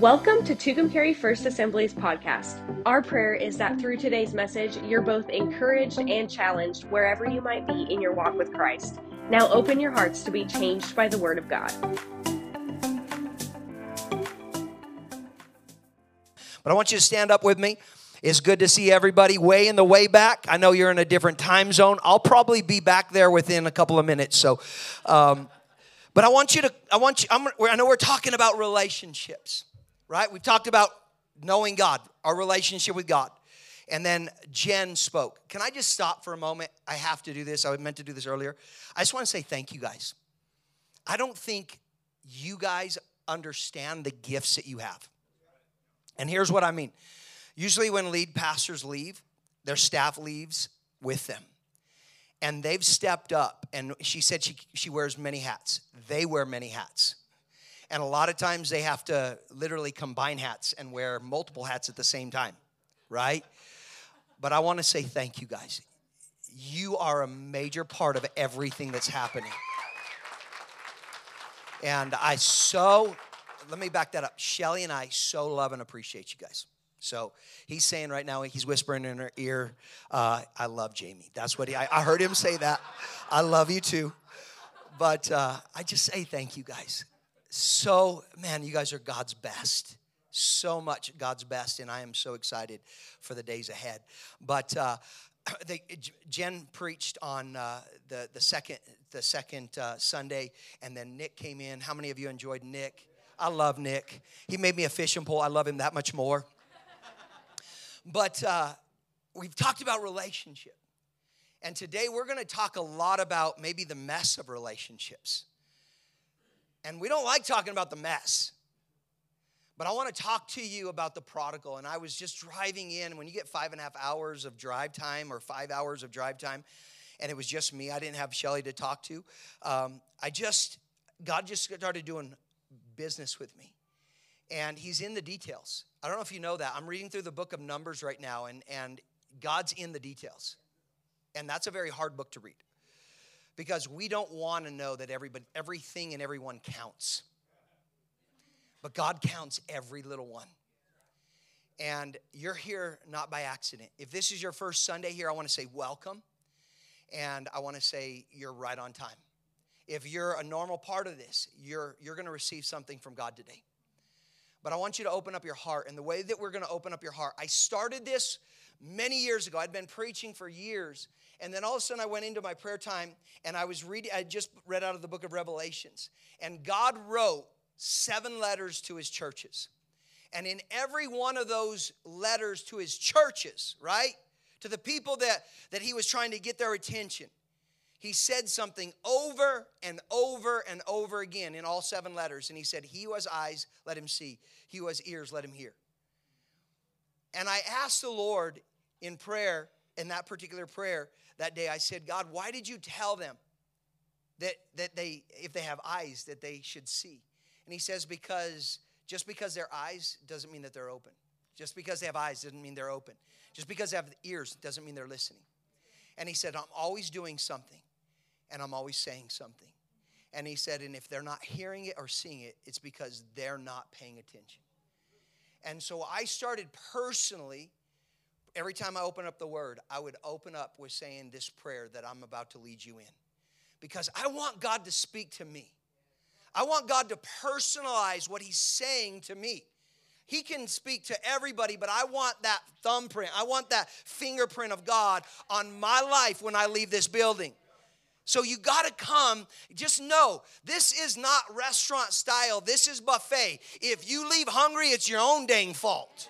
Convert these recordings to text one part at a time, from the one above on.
Welcome to Tucumcari First Assembly's podcast. Our prayer is that through today's message, you're both encouraged and challenged wherever you might be in your walk with Christ. Now open your hearts to be changed by the Word of God. But I want you to stand up with me. It's good to see everybody way in the way back. I know you're in a different time zone. I'll probably be back there within a couple of minutes. So, um, but I want you to, I want you, I'm, I know we're talking about relationships right? We've talked about knowing God, our relationship with God. And then Jen spoke. Can I just stop for a moment? I have to do this. I meant to do this earlier. I just want to say thank you guys. I don't think you guys understand the gifts that you have. And here's what I mean. Usually, when lead pastors leave, their staff leaves with them. And they've stepped up, and she said she, she wears many hats. They wear many hats. And a lot of times they have to literally combine hats and wear multiple hats at the same time, right? But I want to say thank you guys. You are a major part of everything that's happening. And I so, let me back that up. Shelly and I so love and appreciate you guys. So he's saying right now, he's whispering in her ear, uh, I love Jayme. That's what he, I, I, heard him say that. I love you too. But uh, I just say thank you guys so, man, you guys are God's best. So much God's best, and I am so excited for the days ahead. But uh, they, Jen preached on uh, the, the second, the second uh, Sunday, and then Nick came in. How many of you enjoyed Nick? I love Nick. He made me a fishing pole. I love him that much more. But uh, we've talked about relationship. And today we're going to talk a lot about maybe the mess of relationships. And we don't like talking about the mess. But I want to talk to you about the prodigal. And I was just driving in. When you get five and a half hours of drive time or five hours of drive time, and it was just me, I didn't have Shelly to talk to. Um, I just, God just started doing business with me. And He's in the details. I don't know if you know that. I'm reading through the book of Numbers right now, and, and God's in the details. And that's a very hard book to read because we don't want to know that everybody, everything and everyone counts. But God counts every little one. And you're here not by accident. If this is your first Sunday here, I want to say welcome. And I want to say you're right on time. If you're a normal part of this, you're, you're going to receive something from God today. But I want you to open up your heart. And the way that we're going to open up your heart, I started this many years ago. I'd been preaching for years. And then all of a sudden I went into my prayer time and I was reading, I just read out of the book of Revelations. And God wrote seven letters to his churches. And in every one of those letters to his churches, right? To the people that, that he was trying to get their attention, he said something over and over and over again in all seven letters. And he said, He who has eyes, let him see. He who has ears, let him hear. And I asked the Lord in prayer, in that particular prayer, that day, I said, God, why did you tell them that, that they, if they have eyes, that they should see? And he says, because just because their eyes doesn't mean that they're open. Just because they have eyes doesn't mean they're open. Just because they have ears doesn't mean they're listening. And he said, I'm always doing something and I'm always saying something. And he said, and if they're not hearing it or seeing it, it's because they're not paying attention. And so I started personally every time I open up the word, I would open up with saying this prayer that I'm about to lead you in. Because I want God to speak to me. I want God to personalize what He's saying to me. He can speak to everybody, but I want that thumbprint. I want that fingerprint of God on my life when I leave this building. So you got to come. Just know this is not restaurant style, this is buffet. If you leave hungry, it's your own dang fault.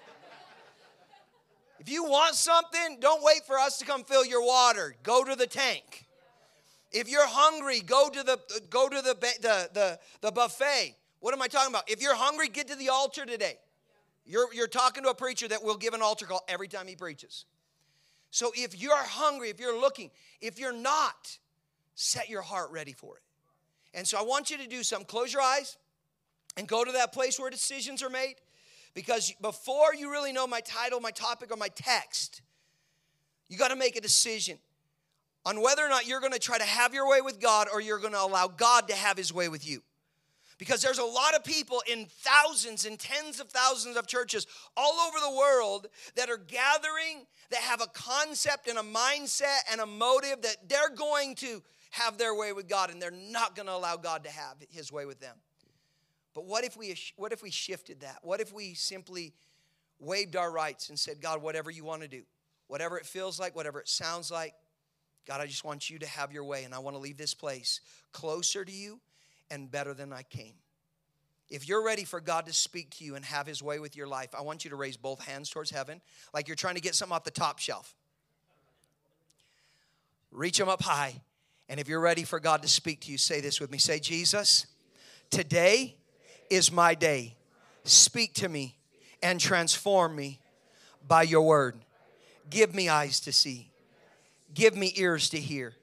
If you want something, don't wait for us to come fill your water. Go to the tank. If you're hungry, go to the go to the the the, the buffet. What am I talking about? If you're hungry, get to the altar today. You're, you're talking to a preacher that will give an altar call every time he preaches. So if you're hungry, if you're looking, if you're not, set your heart ready for it. And so I want you to do something. Close your eyes and go to that place where decisions are made. Because before you really know my title, my topic, or my text, you got to make a decision on whether or not you're going to try to have your way with God or you're going to allow God to have his way with you. Because there's a lot of people in thousands and tens of thousands of churches all over the world that are gathering, that have a concept and a mindset and a motive that they're going to have their way with God and they're not going to allow God to have his way with them. But what if we what if we shifted that? What if we simply waived our rights and said, God, whatever you want to do, whatever it feels like, whatever it sounds like, God, I just want you to have your way and I want to leave this place closer to you and better than I came. If you're ready for God to speak to you and have his way with your life, I want you to raise both hands towards heaven like you're trying to get something off the top shelf. Reach them up high. And if you're ready for God to speak to you, say this with me. Say, Jesus, today is my day. Speak to me and transform me by your word. Give me eyes to see, give me ears to hear,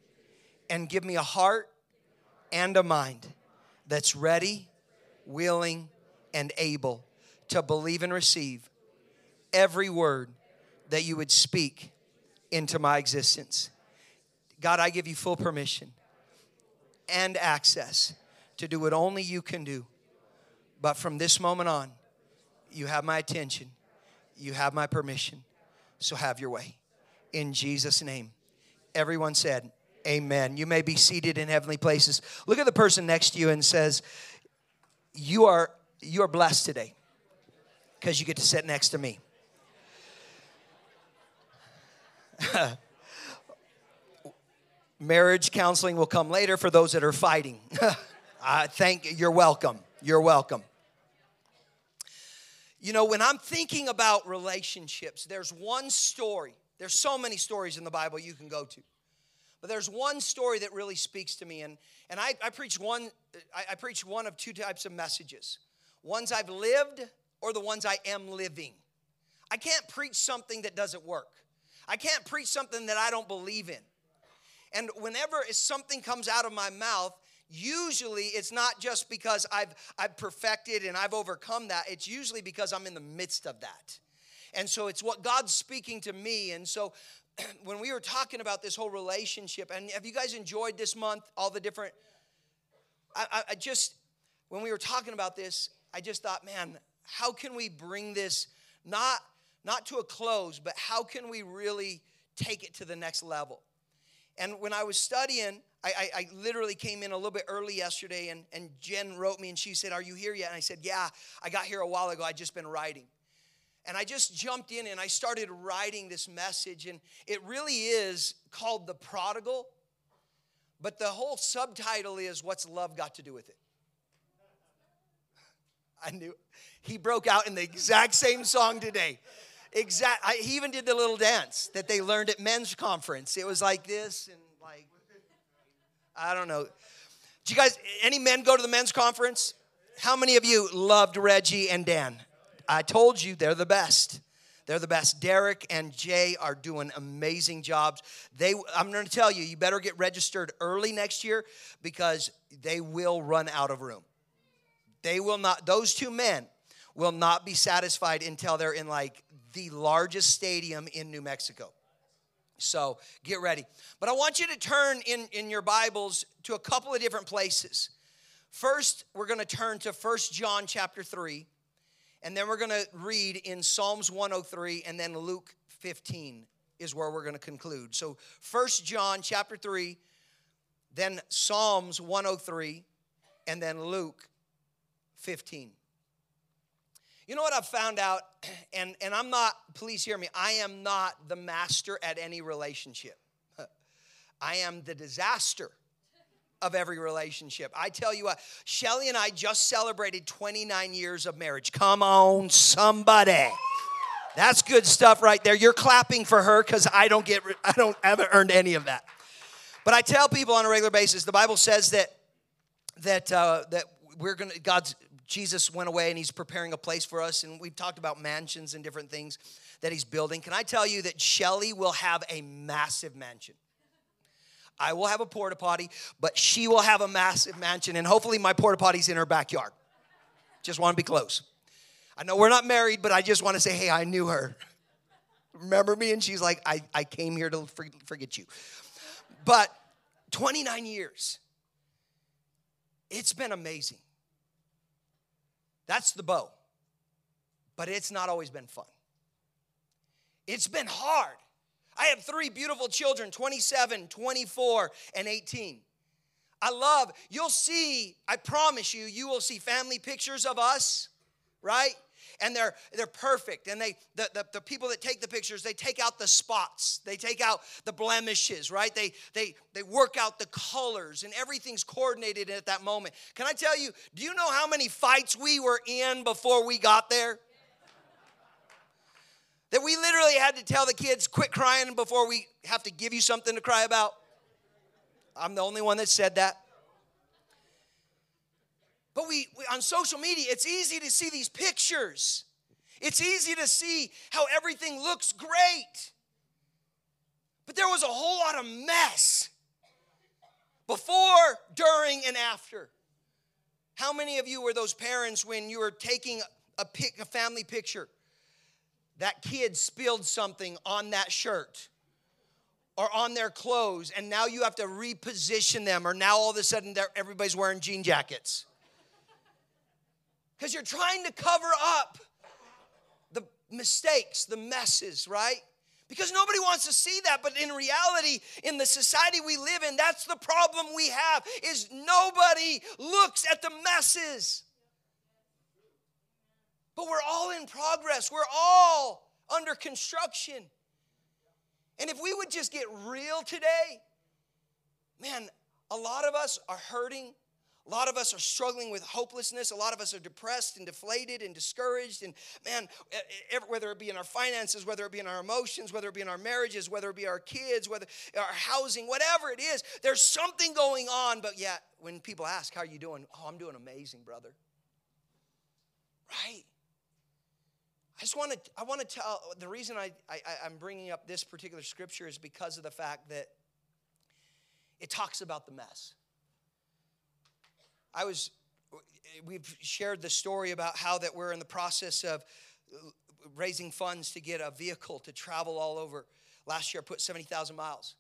and give me a heart and a mind that's ready, willing, and able to believe and receive every word that you would speak into my existence. God, I give you full permission and access to do what only you can do. But from this moment on, you have my attention, you have my permission. So have your way. In Jesus' name. Everyone said, Amen. You may be seated in heavenly places. Look at the person next to you and says, You are you are blessed today because you get to sit next to me. Marriage counseling will come later for those that are fighting. I thank you're welcome. You're welcome. You know, when I'm thinking about relationships, there's one story. There's so many stories in the Bible you can go to. But there's one story that really speaks to me, and, and I, I preach one, I, I preach one of two types of messages. Ones I've lived or the ones I am living. I can't preach something that doesn't work. I can't preach something that I don't believe in. And whenever something comes out of my mouth, usually it's not just because I've, I've perfected and I've overcome that, it's usually because I'm in the midst of that. And so it's what God's speaking to me. And so when we were talking about this whole relationship, and have you guys enjoyed this month, all the different, I, I just, when we were talking about this, I just thought, man, how can we bring this not, not to a close, but how can we really take it to the next level? And when I was studying, I, I, I, literally came in a little bit early yesterday, and, and Jen wrote me and she said, Are you here yet? And I said, Yeah, I got here a while ago. I'd just been writing. And I just jumped in and I started writing this message, and it really is called The Prodigal, but the whole subtitle is What's Love Got to Do with It? I knew he broke out in the exact same song today. Exact. I, he even did the little dance that they learned at men's conference. It was like this and like, I don't know. Do you guys, any men go to the men's conference? How many of you loved Reggie and Dan? I told you they're the best. They're the best. Derek and Jay are doing amazing jobs. They, I'm going to tell you, you better get registered early next year because they will run out of room. They will not, those two men will not be satisfied until they're in like the largest stadium in New Mexico. So get ready. But I want you to turn in, in your Bibles to a couple of different places. First, we're going to turn to First John chapter 3, and then we're going to read in Psalms 103, and then Luke 15 is where we're going to conclude. So First John chapter 3, then Psalms 103, and then Luke 15. You know what I've found out? And, and I'm not, please hear me, I am not the master at any relationship. I am the disaster of every relationship. I tell you what, Shelly and I just celebrated 29 years of marriage. Come on, somebody. That's good stuff right there. You're clapping for her because I don't get, I don't, ever earned any of that. But I tell people on a regular basis, the Bible says that that uh, that we're gonna God's Jesus went away and he's preparing a place for us. And we've talked about mansions and different things that he's building. Can I tell you that Shelly will have a massive mansion? I will have a porta potty, but she will have a massive mansion. And hopefully, my porta potty's in her backyard. Just want to be close. I know we're not married, but I just want to say, hey, I knew her. Remember me? And she's like, I, I came here to forget you. But 29 years, it's been amazing. That's the bow. But it's not always been fun. It's been hard. I have three beautiful children 27, 24, and 18. I love, you'll see, I promise you, you will see family pictures of us, right? And they're they're perfect. And they the, the, the people that take the pictures, they take out the spots, they take out the blemishes, right? They they they work out the colors and everything's coordinated at that moment. Can I tell you, do you know how many fights we were in before we got there? That we literally had to tell the kids, quit crying before we have to give you something to cry about. I'm the only one that said that. But we, we, on social media, it's easy to see these pictures. It's easy to see how everything looks great. But there was a whole lot of mess before, during, and after. How many of you were those parents when you were taking a, pic, a family picture that kid spilled something on that shirt or on their clothes, and now you have to reposition them, or now all of a sudden everybody's wearing jean jackets. Because you're trying to cover up the mistakes, the messes, right? Because nobody wants to see that, but in reality, in the society we live in, that's the problem we have is nobody looks at the messes. But we're all in progress. We're all under construction. And if we would just get real today, man, a lot of us are hurting. A lot of us are struggling with hopelessness. A lot of us are depressed and deflated and discouraged. And man, whether it be in our finances, whether it be in our emotions, whether it be in our marriages, whether it be our kids, whether our housing, whatever it is, there's something going on. But yet, when people ask, How are you doing? Oh, I'm doing amazing, brother. Right? I just want to, I want to tell, the reason I, I, I'm bringing up this particular scripture is because of the fact that it talks about the mess. I was, we've shared the story about how that we're in the process of raising funds to get a vehicle to travel all over. Last year I put 70,000 miles.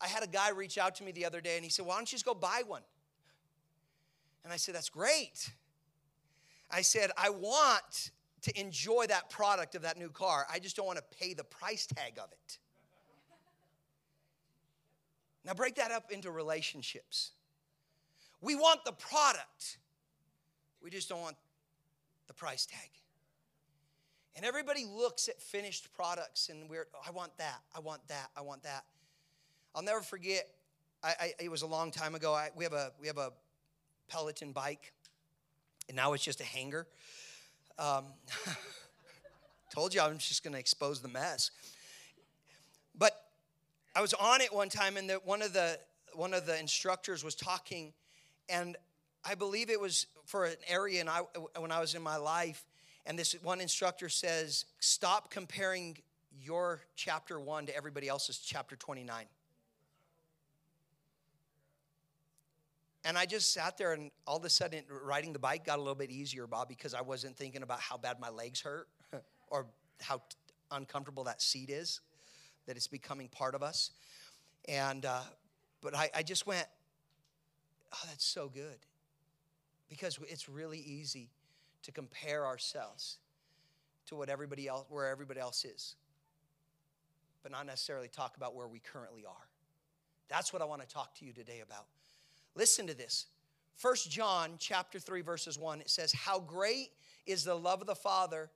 I had a guy reach out to me the other day and he said, Why don't you just go buy one? And I said, That's great. I said, I want to enjoy that product of that new car. I just don't want to pay the price tag of it. Now, break that up into relationships. We want the product, we just don't want the price tag. And everybody looks at finished products and we're, I want that, I want that, I want that. I'll never forget, I, I, it was a long time ago. I, we, have a, we have a Peloton bike, and now it's just a hanger. Um, told you I'm just going to expose the mess. But I was on it one time, and the, one of the one of the instructors was talking, and I believe it was for an area and I, when I was in my life, and this one instructor says, "Stop comparing your chapter one to everybody else's chapter 29." And I just sat there, and all of a sudden, riding the bike got a little bit easier, Bob, because I wasn't thinking about how bad my legs hurt or how uncomfortable that seat is, that it's becoming part of us. And, uh, but I, I just went, oh, that's so good. Because it's really easy to compare ourselves to what everybody else, where everybody else is, but not necessarily talk about where we currently are. That's what I want to talk to you today about. Listen to this. First John chapter 3 verses 1 it says how great is the love of the Father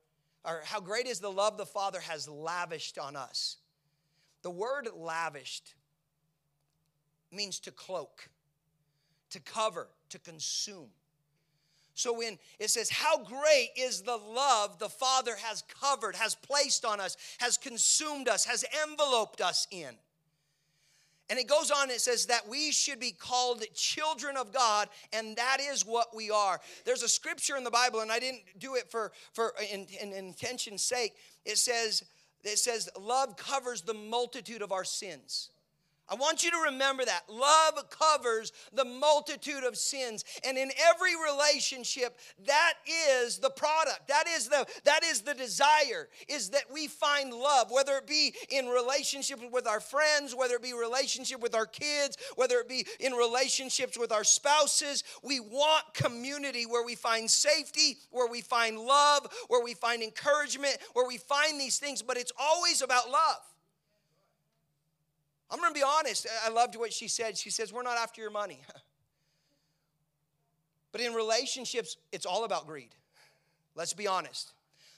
or how great is the love the Father has lavished on us. The word lavished means to cloak, to cover, to consume. So when it says, How great is the love the Father has covered, has placed on us, has consumed us, has enveloped us in. And it goes on, it says that we should be called children of God, and that is what we are. There's a scripture in the Bible, and I didn't do it for, for in, in intention's sake. It says, it says, love covers the multitude of our sins. I want you to remember that. Love covers the multitude of sins. And in every relationship, that is the product. That is the that is the desire is that we find love, whether it be in relationship with our friends, whether it be relationship with our kids, whether it be in relationships with our spouses. We want community where we find safety, where we find love, where we find encouragement, where we find these things, but it's always about love. I'm going to be honest. I loved what she said. She says, We're not after your money. but in relationships, it's all about greed. Let's be honest.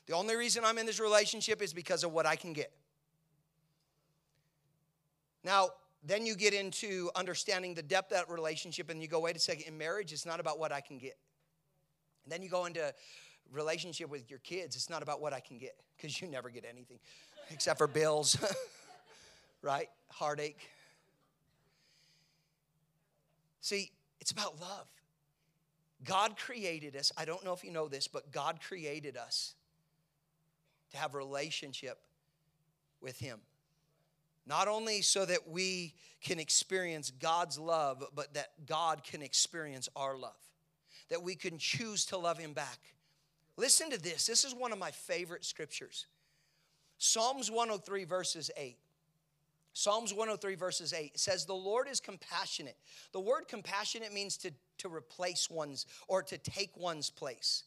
The only reason I'm in this relationship is because of what I can get. Now, then you get into understanding the depth of that relationship, and you go, wait a second, in marriage, it's not about what I can get. And then you go into relationship with your kids, it's not about what I can get, because you never get anything except for bills. right? Heartache. See, it's about love. God created us. I don't know if you know this, but God created us to have relationship with Him. Not only so that we can experience God's love, but that God can experience our love, that we can choose to love Him back. Listen to this. This is one of my favorite scriptures Psalms 103, verses 8. Psalms 103, verses 8 says, The Lord is compassionate. The word compassionate means to, to replace one's or to take one's place.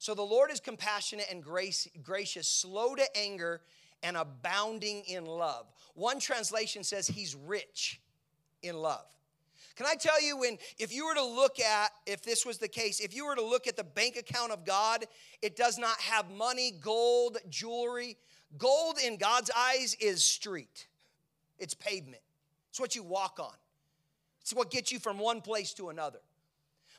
So the Lord is compassionate and grace, gracious, slow to anger, and abounding in love. One translation says he's rich in love. Can I tell you when if you were to look at if this was the case, if you were to look at the bank account of God, it does not have money, gold, jewelry. Gold in God's eyes is street. It's pavement. It's what you walk on. It's what gets you from one place to another.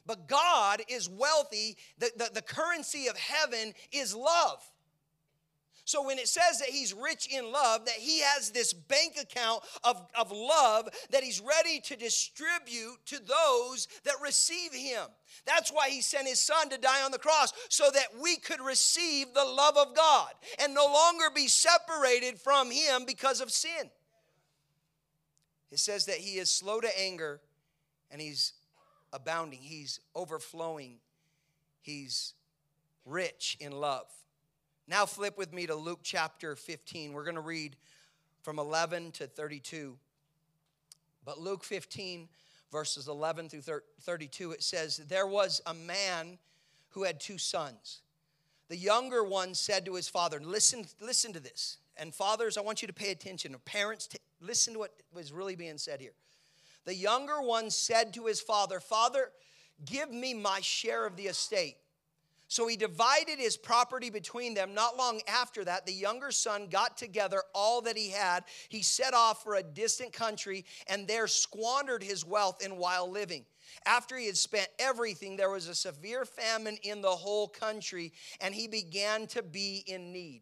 But God is wealthy. The, the, the currency of heaven is love. So when it says that he's rich in love, that he has this bank account of, of love that he's ready to distribute to those that receive him. That's why he sent his son to die on the cross, so that we could receive the love of God and no longer be separated from him because of sin. It says that he is slow to anger and he's abounding, he's overflowing, he's rich in love. Now, flip with me to Luke chapter 15. We're going to read from 11 to 32. But Luke 15, verses 11 through 32, it says, There was a man who had two sons. The younger one said to his father, Listen, listen to this. And fathers, I want you to pay attention. Parents, t- listen to what was really being said here. The younger one said to his father, Father, give me my share of the estate. So he divided his property between them. Not long after that, the younger son got together all that he had. He set off for a distant country and there squandered his wealth in wild living. After he had spent everything, there was a severe famine in the whole country, and he began to be in need.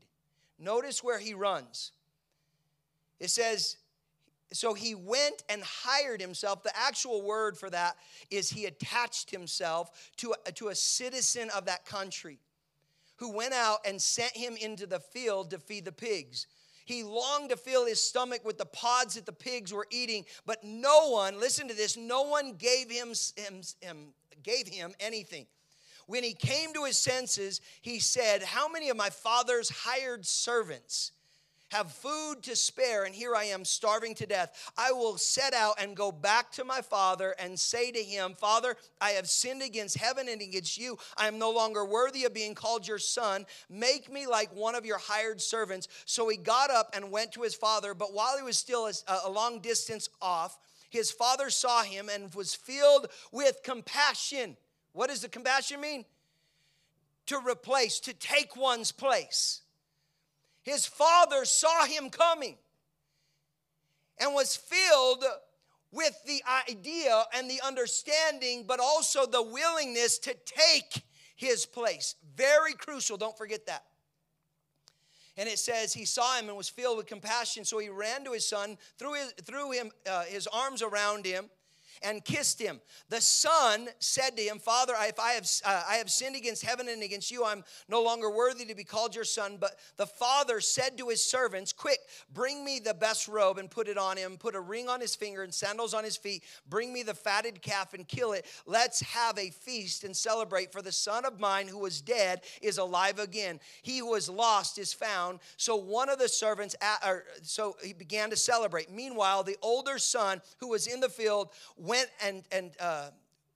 Notice where he runs. It says, so he went and hired himself. The actual word for that is he attached himself to a, to a citizen of that country who went out and sent him into the field to feed the pigs. He longed to fill his stomach with the pods that the pigs were eating, but no one, listen to this, no one gave him, him, him gave him anything. When he came to his senses, he said, How many of my father's hired servants have food to spare, and here I am starving to death? I will set out and go back to my father and say to him, Father, I have sinned against heaven and against you. I am no longer worthy of being called your son. Make me like one of your hired servants. So he got up and went to his father, but while he was still a long distance off, his father saw him and was filled with compassion what does the compassion mean? To replace, to take one's place. His father saw him coming and was filled with the idea and the understanding, but also the willingness to take his place. Very crucial, don't forget that. And it says he saw him and was filled with compassion, so he ran to his son, threw his, threw him, uh, his arms around him, and kissed him. The son said to him, Father, if I have, uh, I have sinned against heaven and against you, I'm no longer worthy to be called your son. But the father said to his servants, Quick, bring me the best robe and put it on him, put a ring on his finger and sandals on his feet. Bring me the fatted calf and kill it. Let's have a feast and celebrate. For the son of mine who was dead is alive again. He who was lost is found. So one of the servants, or, so he began to celebrate. Meanwhile, the older son who was in the field went and and uh,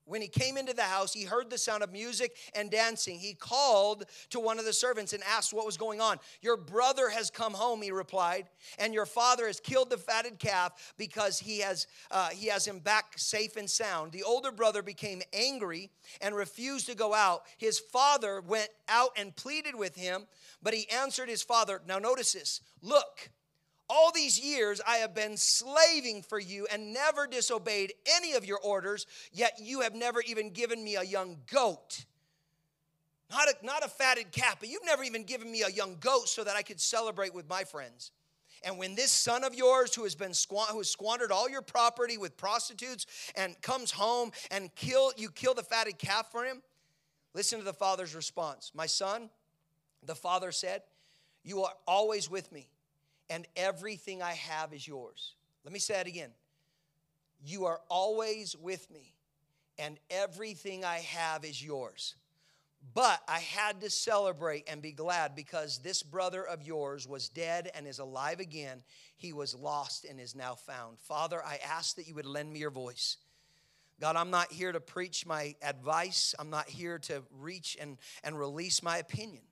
when he came into the house, he heard the sound of music and dancing. He called to one of the servants and asked what was going on. Your brother has come home, he replied, and your father has killed the fatted calf because he has, uh, he has him back safe and sound. The older brother became angry and refused to go out. His father went out and pleaded with him, but he answered his father. Now, notice this look, all these years I have been slaving for you and never disobeyed any of your orders, yet you have never even given me a young goat. Not a, not a fatted calf, but you've never even given me a young goat so that I could celebrate with my friends. And when this son of yours, who has been who has squandered all your property with prostitutes, and comes home and kill you kill the fatted calf for him, listen to the father's response. My son, the father said, "You are always with me, and everything I have is yours. Let me say it again. You are always with me, and everything I have is yours. But I had to celebrate and be glad because this brother of yours was dead and is alive again. He was lost and is now found. Father, I ask that you would lend me your voice. God, I'm not here to preach my advice. I'm not here to reach and, and release my opinion.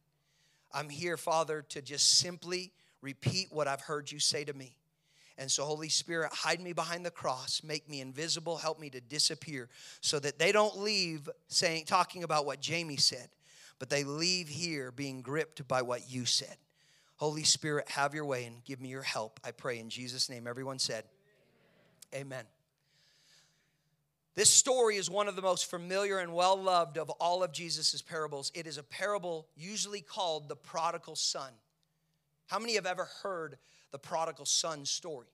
I'm here, Father, to just simply repeat what I've heard you say to me. And so, Holy Spirit, hide me behind the cross, make me invisible, help me to disappear, so that they don't leave saying, talking about what Jayme said, but they leave here being gripped by what you said. Holy Spirit, have your way and give me your help. I pray in Jesus' name. Everyone said, Amen. Amen. This story is one of the most familiar and well loved of all of Jesus' parables. It is a parable usually called the prodigal son. How many have ever heard the prodigal son story?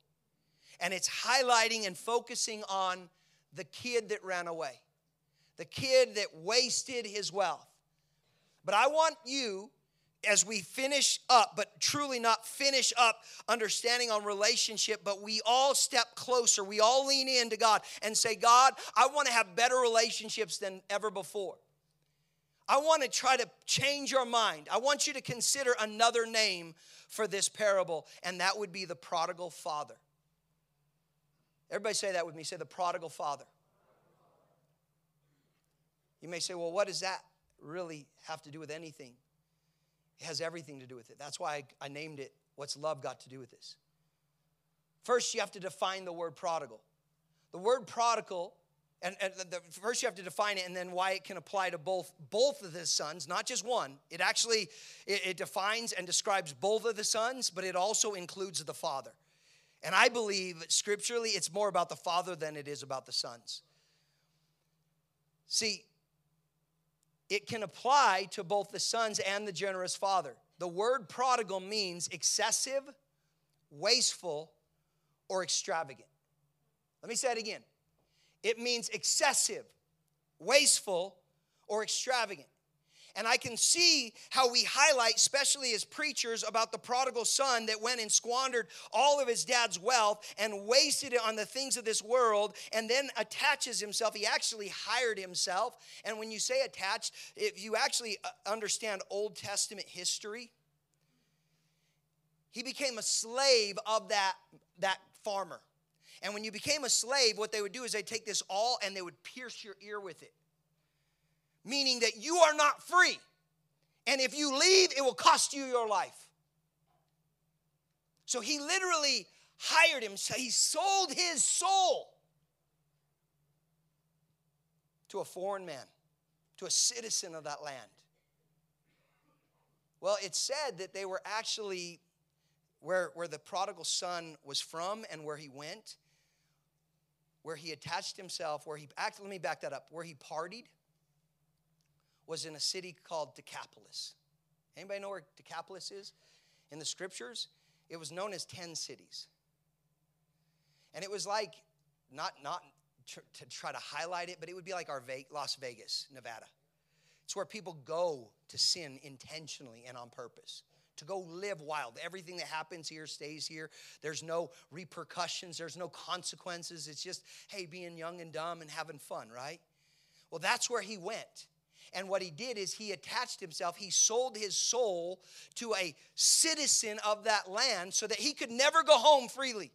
And it's highlighting and focusing on the kid that ran away, the kid that wasted his wealth. But I want you, as we finish up, but truly not finish up understanding on relationship, but we all step closer, we all lean into God and say, God, I want to have better relationships than ever before. I want to try to change your mind. I want you to consider another name for this parable, and that would be the prodigal father. Everybody say that with me. Say the prodigal father. You may say, well, what does that really have to do with anything? It has everything to do with it. That's why I, named it What's Love Got to Do with This? First, you have to define the word prodigal. The word prodigal and, and the, first you have to define it and then why it can apply to both both of the sons not just one. It actually it, it defines and describes both of the sons but it also includes the father. And i believe scripturally it's more about the father than it is about the sons. See it can apply to both the sons and the generous father. The word prodigal means excessive wasteful or extravagant. Let me say it again it means excessive, wasteful, or extravagant. And I can see how we highlight, especially as preachers, about the prodigal son that went and squandered all of his dad's wealth and wasted it on the things of this world and then attaches himself. He actually hired himself. And when you say attached, if you actually uh, understand Old Testament history, he became a slave of that, that farmer. And when you became a slave, what they would do is they'd take this awl and they would pierce your ear with it, meaning that you are not free. And if you leave, it will cost you your life. So he literally hired him, so he sold his soul to a foreign man, to a citizen of that land. Well, it's said that they were actually where, where the prodigal son was from and where he went where he attached himself, where he, actually, let me back that up, where he partied was in a city called Decapolis. Anybody know where Decapolis is? In the scriptures, it was known as 10 cities. And it was like, not, not to try to highlight it, but it would be like our Las Vegas, Nevada. It's where people go to sin intentionally and on purpose, to go live wild. Everything that happens here stays here. There's no repercussions, there's no consequences. It's just, hey, being young and dumb and having fun, right? Well, that's where he went. And what he did is he attached himself, he sold his soul to a citizen of that land so that he could never go home freely.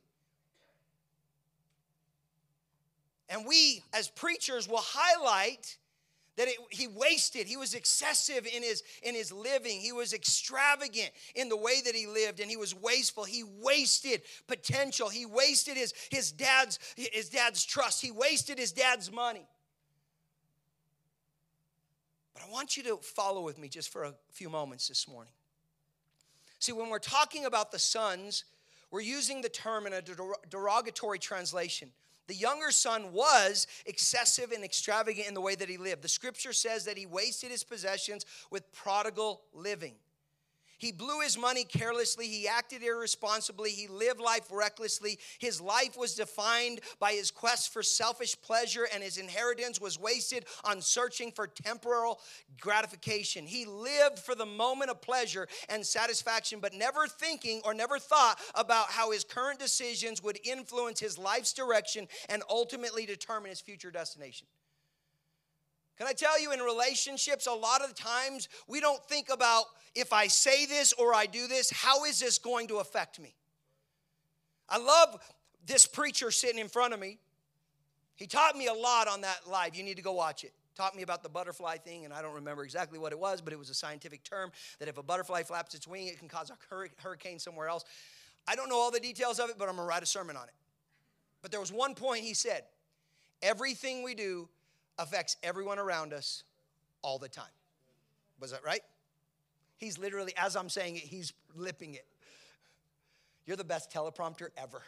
And we, as preachers, will highlight that it, he wasted. He was excessive in his in his living. He was extravagant in the way that he lived and he was wasteful. He wasted potential. He wasted his his dad's his dad's trust. He wasted his dad's money. But i want you to follow with me just for a few moments this morning. See when we're talking about the sons we're using the term in a derogatory translation the younger son was excessive and extravagant in the way that he lived. The scripture says that he wasted his possessions with prodigal living. He blew his money carelessly. He acted irresponsibly. He lived life recklessly. His life was defined by his quest for selfish pleasure, and his inheritance was wasted on searching for temporal gratification. He lived for the moment of pleasure and satisfaction, but never thinking or never thought about how his current decisions would influence his life's direction and ultimately determine his future destination. Can I tell you, in relationships, a lot of times we don't think about if I say this or I do this, how is this going to affect me? I love this preacher sitting in front of me. He taught me a lot on that live. You need to go watch it. Taught me about the butterfly thing, and I don't remember exactly what it was, but it was a scientific term that if a butterfly flaps its wing, it can cause a hurricane somewhere else. I don't know all the details of it, but I'm gonna write a sermon on it. But there was one point he said everything we do affects everyone around us all the time. Was that right? He's literally, as I'm saying it, he's lipping it. You're the best teleprompter ever.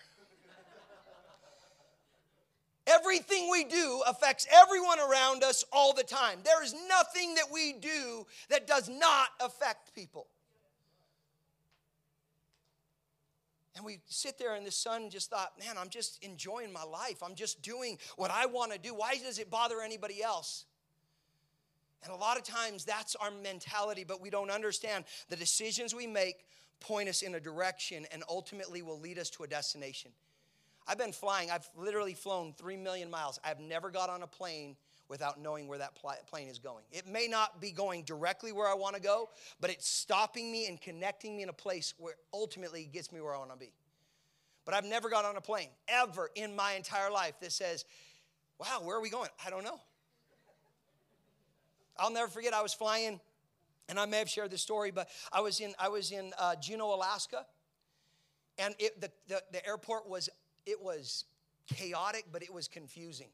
Everything we do affects everyone around us all the time. There is nothing that we do that does not affect people. And we sit there, and the son just thought, man, I'm just enjoying my life. I'm just doing what I want to do. Why does it bother anybody else? And a lot of times that's our mentality, but we don't understand the decisions we make point us in a direction and ultimately will lead us to a destination. I've been flying, I've literally flown three million miles. I've never got on a plane without knowing where that plane is going. It may not be going directly where I want to go, but it's stopping me and connecting me in a place where ultimately it gets me where I want to be. But I've never got on a plane ever in my entire life that says, wow, where are we going? I don't know. I'll never forget, I was flying, and I may have shared this story, but I was in, I was in uh, Juneau, Alaska, and it, the, the, the airport was, it was chaotic, but it was confusing.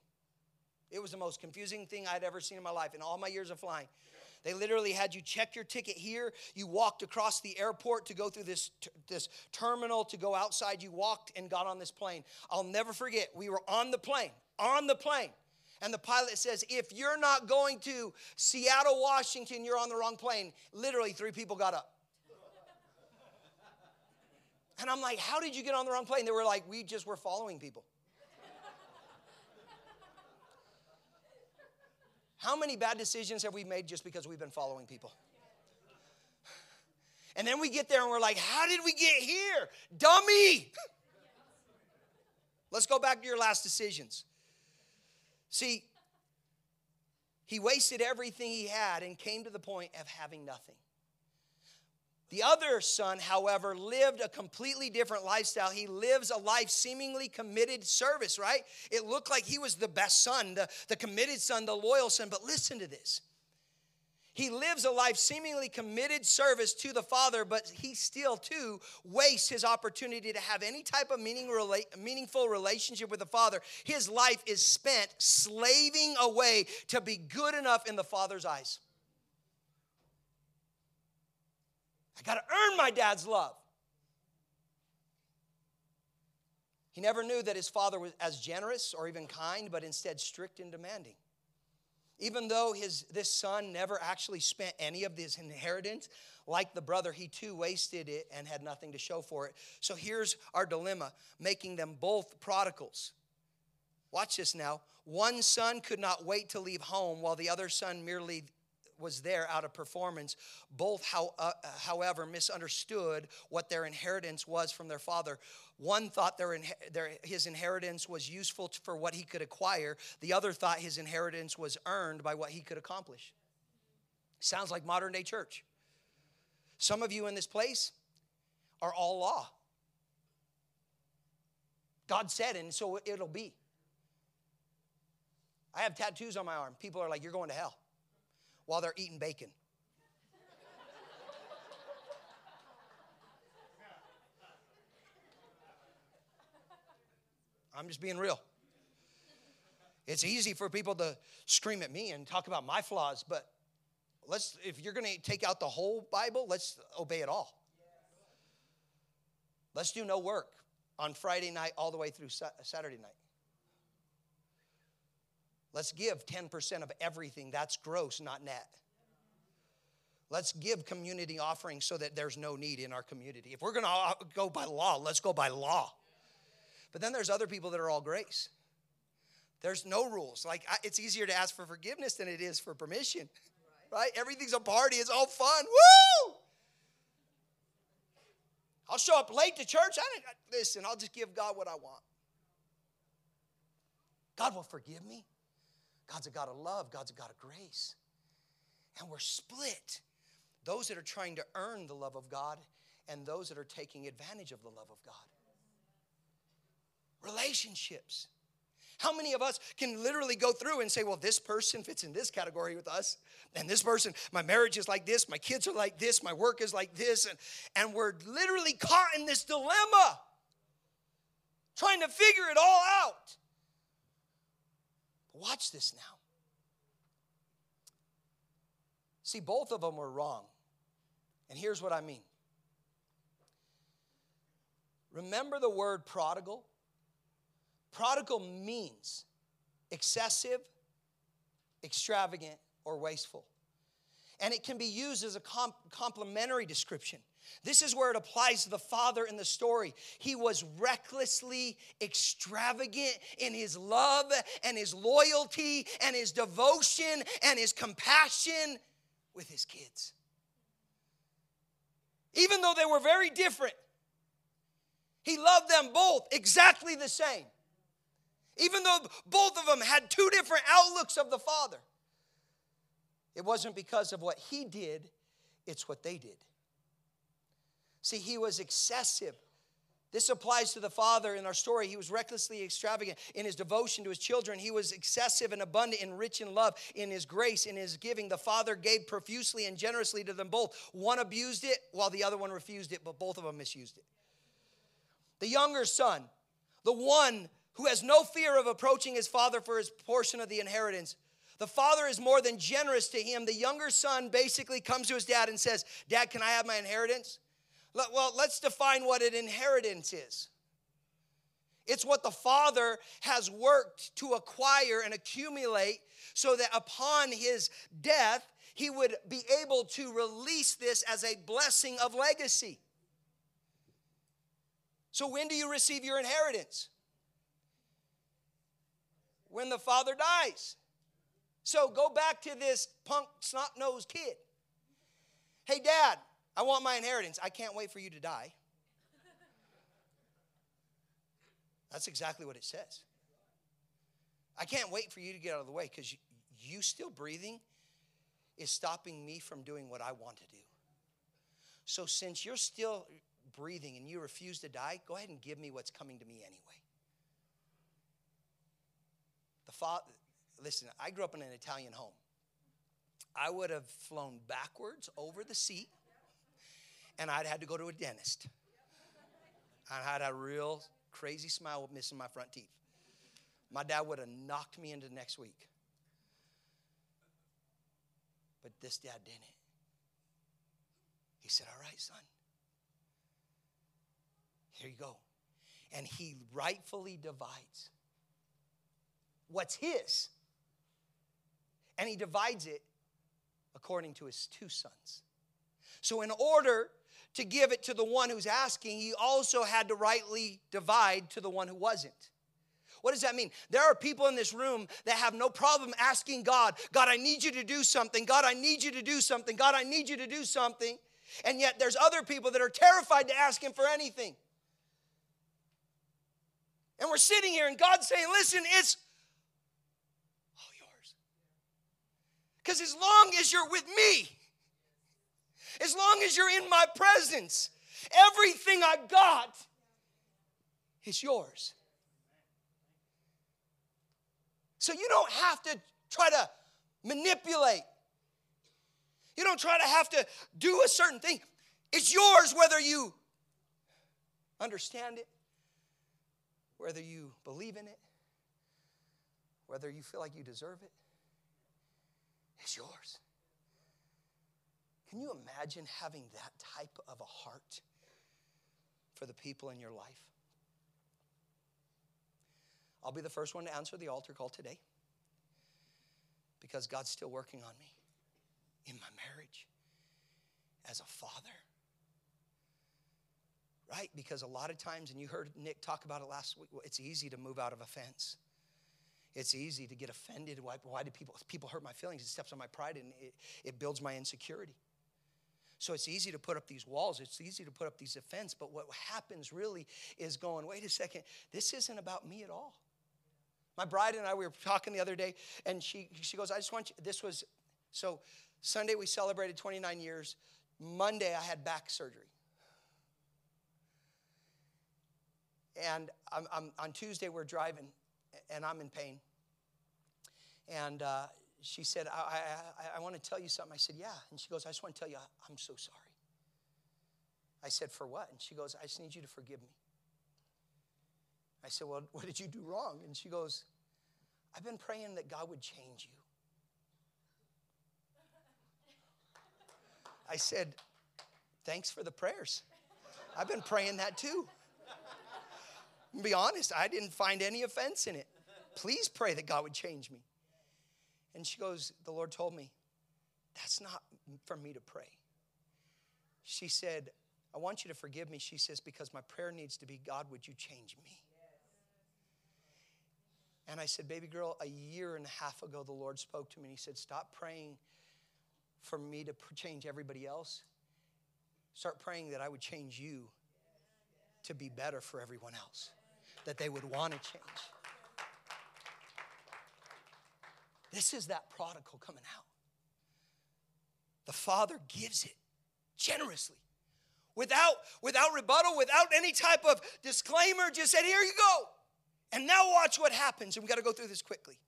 It was the most confusing thing I'd ever seen in my life in all my years of flying. They literally had you check your ticket here. You walked across the airport to go through this, this terminal to go outside. You walked and got on this plane. I'll never forget, we were on the plane, on the plane. And the pilot says, if you're not going to Seattle, Washington, you're on the wrong plane. Literally, three people got up. And I'm like, how did you get on the wrong plane? They were like, we just were following people. How many bad decisions have we made just because we've been following people? And then we get there and we're like, how did we get here? Dummy! Let's go back to your last decisions. See, he wasted everything he had and came to the point of having nothing. The other son, however, lived a completely different lifestyle. He lives a life seemingly committed service, right? It looked like he was the best son, the, the committed son, the loyal son. But listen to this he lives a life seemingly committed service to the Father, but he still, too, wastes his opportunity to have any type of meaning, meaningful relationship with the Father. His life is spent slaving away to be good enough in the Father's eyes. I got to earn my dad's love. He never knew that his father was as generous or even kind, but instead strict and demanding. Even though his, this son never actually spent any of his inheritance, like the brother, he too wasted it and had nothing to show for it. So here's our dilemma making them both prodigals. Watch this now. One son could not wait to leave home while the other son merely was there out of performance. Both, how, uh, however, misunderstood what their inheritance was from their father. One thought their, their, his inheritance was useful for what he could acquire, the other thought his inheritance was earned by what he could accomplish. Sounds like modern day church. Some of you in this place are all law. God said, and so it'll be. I have tattoos on my arm. People are like, You're going to hell while they're eating bacon. I'm just being real. It's easy for people to scream at me and talk about my flaws, but let's if you're going to take out the whole Bible, let's obey it all. Let's do no work on Friday night all the way through Saturday night. Let's give 10% of everything. That's gross, not net. Let's give community offerings so that there's no need in our community. If we're going to uh, go by law, let's go by law. But then there's other people that are all grace. There's no rules. Like it's easier to ask for forgiveness than it is for permission. Right? Everything's a party. It's all fun. Woo! I'll show up late to church. I listen, I'll just give God what I want. God will forgive me. God's a God of love, God's a God of grace. And we're split. Those that are trying to earn the love of God and those that are taking advantage of the love of God. Relationships. How many of us can literally go through and say, well, this person fits in this category with us, and this person, my marriage is like this, my kids are like this, my work is like this, and, and we're literally caught in this dilemma, trying to figure it all out. Watch this now. See, both of them were wrong. And here's what I mean. Remember the word prodigal? Prodigal means excessive, extravagant, or wasteful. And it can be used as a comp- complementary description. This is where it applies to the father in the story. He was recklessly extravagant in his love and his loyalty and his devotion and his compassion with his kids. Even though they were very different, he loved them both exactly the same even though both of them had two different outlooks of the Father. It wasn't because of what he did, it's what they did. See, he was excessive. This applies to the father in our story. He was recklessly extravagant in his devotion to his children. He was excessive and abundant and rich in love, in his grace, in his giving. The father gave profusely and generously to them both. One abused it while the other one refused it, but both of them misused it. The younger son, the one who has no fear of approaching his father for his portion of the inheritance. The father is more than generous to him. The younger son basically comes to his dad and says, Dad, can I have my inheritance? Well, let's define what an inheritance is. It's what the father has worked to acquire and accumulate so that upon his death, he would be able to release this as a blessing of legacy. So, when do you receive your inheritance? when the father dies. So go back to this punk, snot nosed kid. Hey, dad, I want my inheritance. I can't wait for you to die. That's exactly what it says. I can't wait for you to get out of the way because you, you still breathing is stopping me from doing what I want to do. So, since you're still breathing and you refuse to die, go ahead and give me what's coming to me anyway. The father, listen, I grew up in an Italian home. I would have flown backwards over the seat and I'd had to go to a dentist. I had a real crazy smile with missing my front teeth. My dad would have knocked me into next week. But this dad didn't. He said, All right, son. Here you go. And he rightfully divides what's his. And he divides it according to his two sons. So, in order to give it to the one who's asking, he also had to rightly divide to the one who wasn't. What does that mean? There are people in this room that have no problem asking God, God, I need you to do something. God, I need you to do something. God, I need you to do something. And yet there's other people that are terrified to ask Him for anything. And we're sitting here and God's saying, listen, it's all yours. Because as long as you're with me, as long as you're in my presence, everything I got is yours. So you don't have to try to manipulate. You don't try to have to do a certain thing. It's yours whether you understand it, whether you believe in it, whether you feel like you deserve it. It's yours. Can you imagine having that type of a heart for the people in your life? I'll be the first one to answer the altar call today because God's still working on me in my marriage as a father. Right? Because a lot of times, and you heard Nick talk about it last week, it's easy to move out of offense. It's easy to get offended. Why, why do people people hurt my feelings? It steps on my pride and it, it builds my insecurity. So it's easy to put up these walls, it's easy to put up these offense, but what happens really is going, wait a second, this isn't about me at all. My bride and I, we were talking the other day, and she, she goes, I just want you, this was, so Sunday we celebrated 29 years. Monday I had back surgery. And I'm, I'm, on Tuesday we're driving, and I'm in pain. And uh, she said, I, I, I want to tell you something. I said, Yeah. And she goes, I just want to tell you, I'm so sorry. I said, For what? And she goes, I just need you to forgive me. I said, Well, what did you do wrong? And she goes, I've been praying that God would change you. I said, Thanks for the prayers. I've been praying that too. be honest, I didn't find any offense in it. Please pray that God would change me. And she goes, The Lord told me, that's not for me to pray. She said, I want you to forgive me. She says, because my prayer needs to be, God, would you change me? And I said, Baby girl, a year and a half ago, the Lord spoke to me and He said, Stop praying for me to change everybody else. Start praying that I would change you to be better for everyone else, that they would want to change. This is that prodigal coming out. The Father gives it generously. Without, without rebuttal, without any type of disclaimer, just said, Here you go. And now watch what happens. And we got to go through this quickly.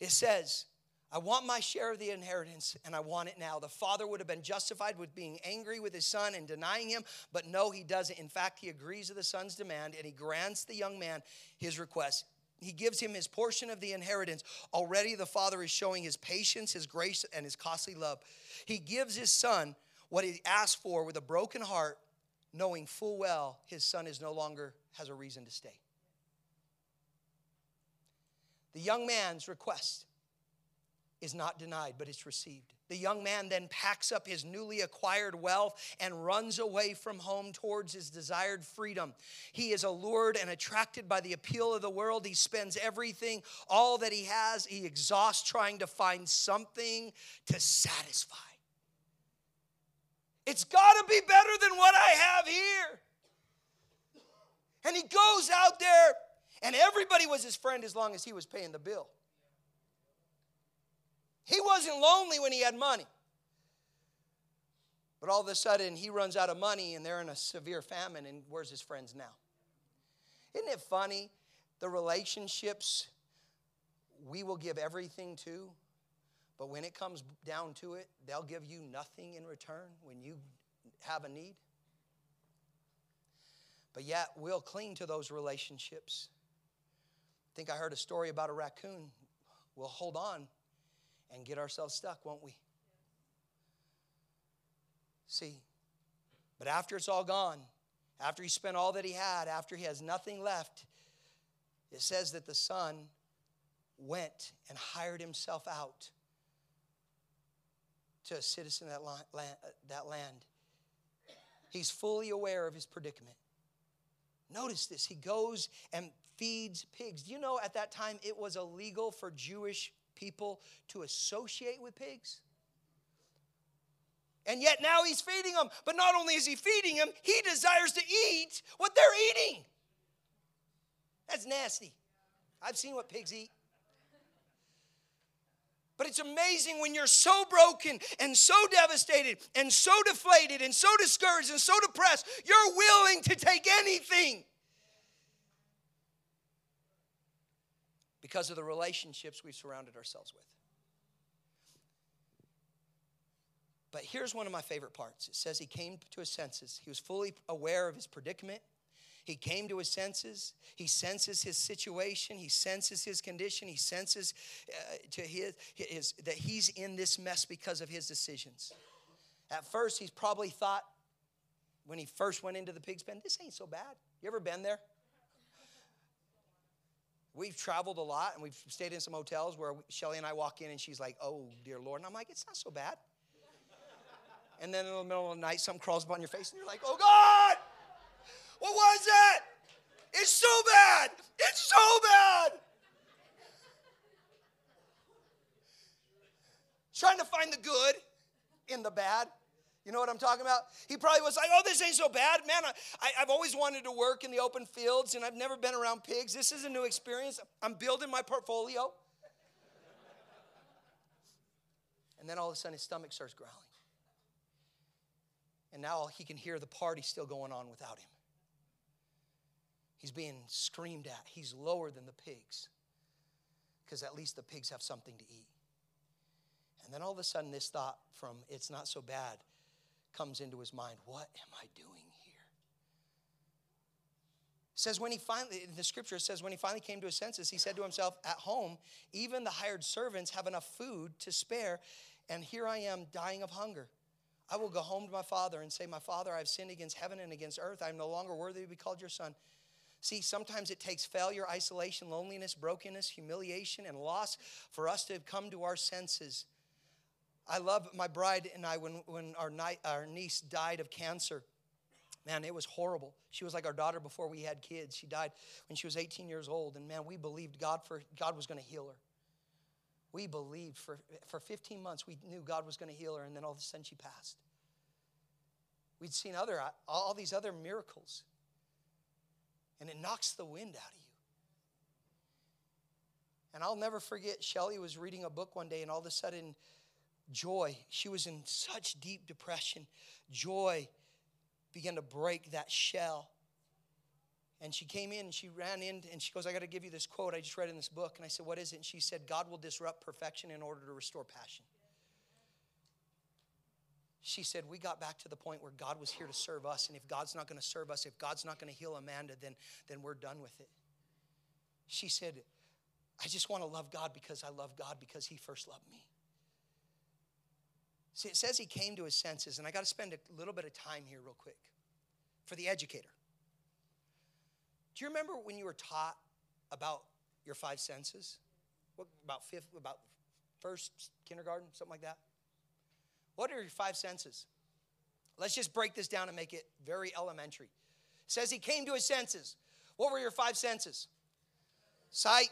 It says, I want my share of the inheritance and I want it now. The father would have been justified with being angry with his son and denying him, but no, he doesn't. In fact, he agrees to the son's demand and he grants the young man his request. He gives him his portion of the inheritance. Already the father is showing his patience, his grace, and his costly love. He gives his son what he asked for with a broken heart, knowing full well his son is no longer has a reason to stay. The young man's request is not denied, but it's received. The young man then packs up his newly acquired wealth and runs away from home towards his desired freedom. He is allured and attracted by the appeal of the world. He spends everything, all that he has, he exhausts trying to find something to satisfy. It's got to be better than what I have here. And he goes out there, and everybody was his friend as long as he was paying the bill. He wasn't lonely when he had money. But all of a sudden, he runs out of money and they're in a severe famine, and where's his friends now? Isn't it funny? The relationships we will give everything to, but when it comes down to it, they'll give you nothing in return when you have a need. But yet, we'll cling to those relationships. I think I heard a story about a raccoon. We'll hold on and get ourselves stuck, won't we? See, but after it's all gone, after he spent all that he had, after he has nothing left, it says that the son went and hired himself out to a citizen of that land, uh, that land. He's fully aware of his predicament. Notice this. He goes and feeds pigs. Do you know at that time it was illegal for Jewish people to associate with pigs? And yet now he's feeding them. But not only is he feeding them, he desires to eat what they're eating. That's nasty. I've seen what pigs eat. But it's amazing when you're so broken and so devastated and so deflated and so discouraged and so depressed, you're willing to take anything. Because of the relationships we've surrounded ourselves with. But here's one of my favorite parts. It says he came to his senses. He was fully aware of his predicament. He came to his senses. He senses his situation. He senses his condition. He senses uh, to his, his, that he's in this mess because of his decisions. At first, he's probably thought when he first went into the pig's pen, this ain't so bad. You ever been there? We've traveled a lot and we've stayed in some hotels where Shelly and I walk in and she's like, oh, dear Lord. And I'm like, it's not so bad. And then in the middle of the night, something crawls up on your face and you're like, oh, God! What was that? It's so bad. It's so bad. Trying to find the good in the bad. You know what I'm talking about? He probably was like, oh, this ain't so bad. Man, I, have always wanted to work in the open fields and I've never been around pigs. This is a new experience. I'm building my portfolio. And then all of a sudden his stomach starts growling. And now he can hear the party still going on without him. He's being screamed at. He's lower than the pigs because at least the pigs have something to eat. And then all of a sudden, this thought from it's not so bad comes into his mind What am I doing here? It says when he finally, the scripture says, when he finally came to his senses, he said to himself, At home, even the hired servants have enough food to spare, and here I am dying of hunger. I will go home to my father and say, My father, I have sinned against heaven and against earth. I am no longer worthy to be called your son. See, sometimes it takes failure, isolation, loneliness, brokenness, humiliation, and loss for us to come to our senses. I love my bride and I when, when our, night, our niece died of cancer. Man, it was horrible. She was like our daughter before we had kids. She died when she was 18 years old, and man, we believed God for God was going to heal her. We believed for, for 15 months we knew God was going to heal her, and then all of a sudden she passed. We'd seen other uh, all these other miracles and it knocks the wind out of you. And I'll never forget, Shelly was reading a book one day, and all of a sudden, joy, she was in such deep depression. Joy began to break that shell. And she came in and she ran in and she goes, I got to give you this quote I just read in this book. And I said, What is it? And she said, God will disrupt perfection in order to restore passion she said, We got back to the point where God was here to serve us. And if God's not going to serve us, if God's not going to heal Amanda, then, then we're done with it. She said, I just want to love God because I love God because He first loved me. See, it says He came to His senses, and I got to spend a little bit of time here, real quick, for the educator. Do you remember when you were taught about your five senses? What, about fifth, about first kindergarten, something like that? What are your five senses? Let's just break this down and make it very elementary. It says he came to his senses. What were your five senses? Sight.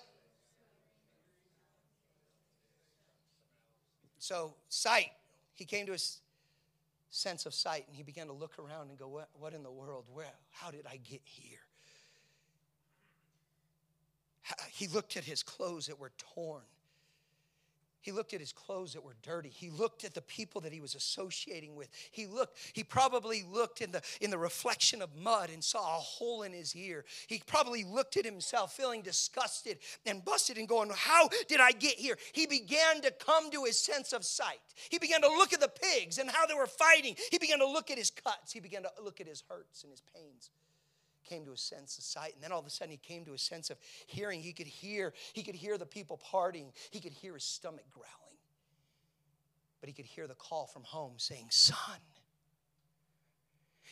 So, sight. He came to his sense of sight and he began to look around and go, What, what in the world? Where, how did I get here? He looked at his clothes that were torn. He looked at his clothes that were dirty. He looked at the people that he was associating with. He looked, he probably looked in the in the reflection of mud and saw a hole in his ear. He probably looked at himself feeling disgusted and busted and going, "How did I get here?" He began to come to his sense of sight. He began to look at the pigs and how they were fighting. He began to look at his cuts. He began to look at his hurts and his pains came to a sense of sight and then all of a sudden he came to a sense of hearing. He could hear he could hear the people partying. He could hear his stomach growling. But he could hear the call from home saying son.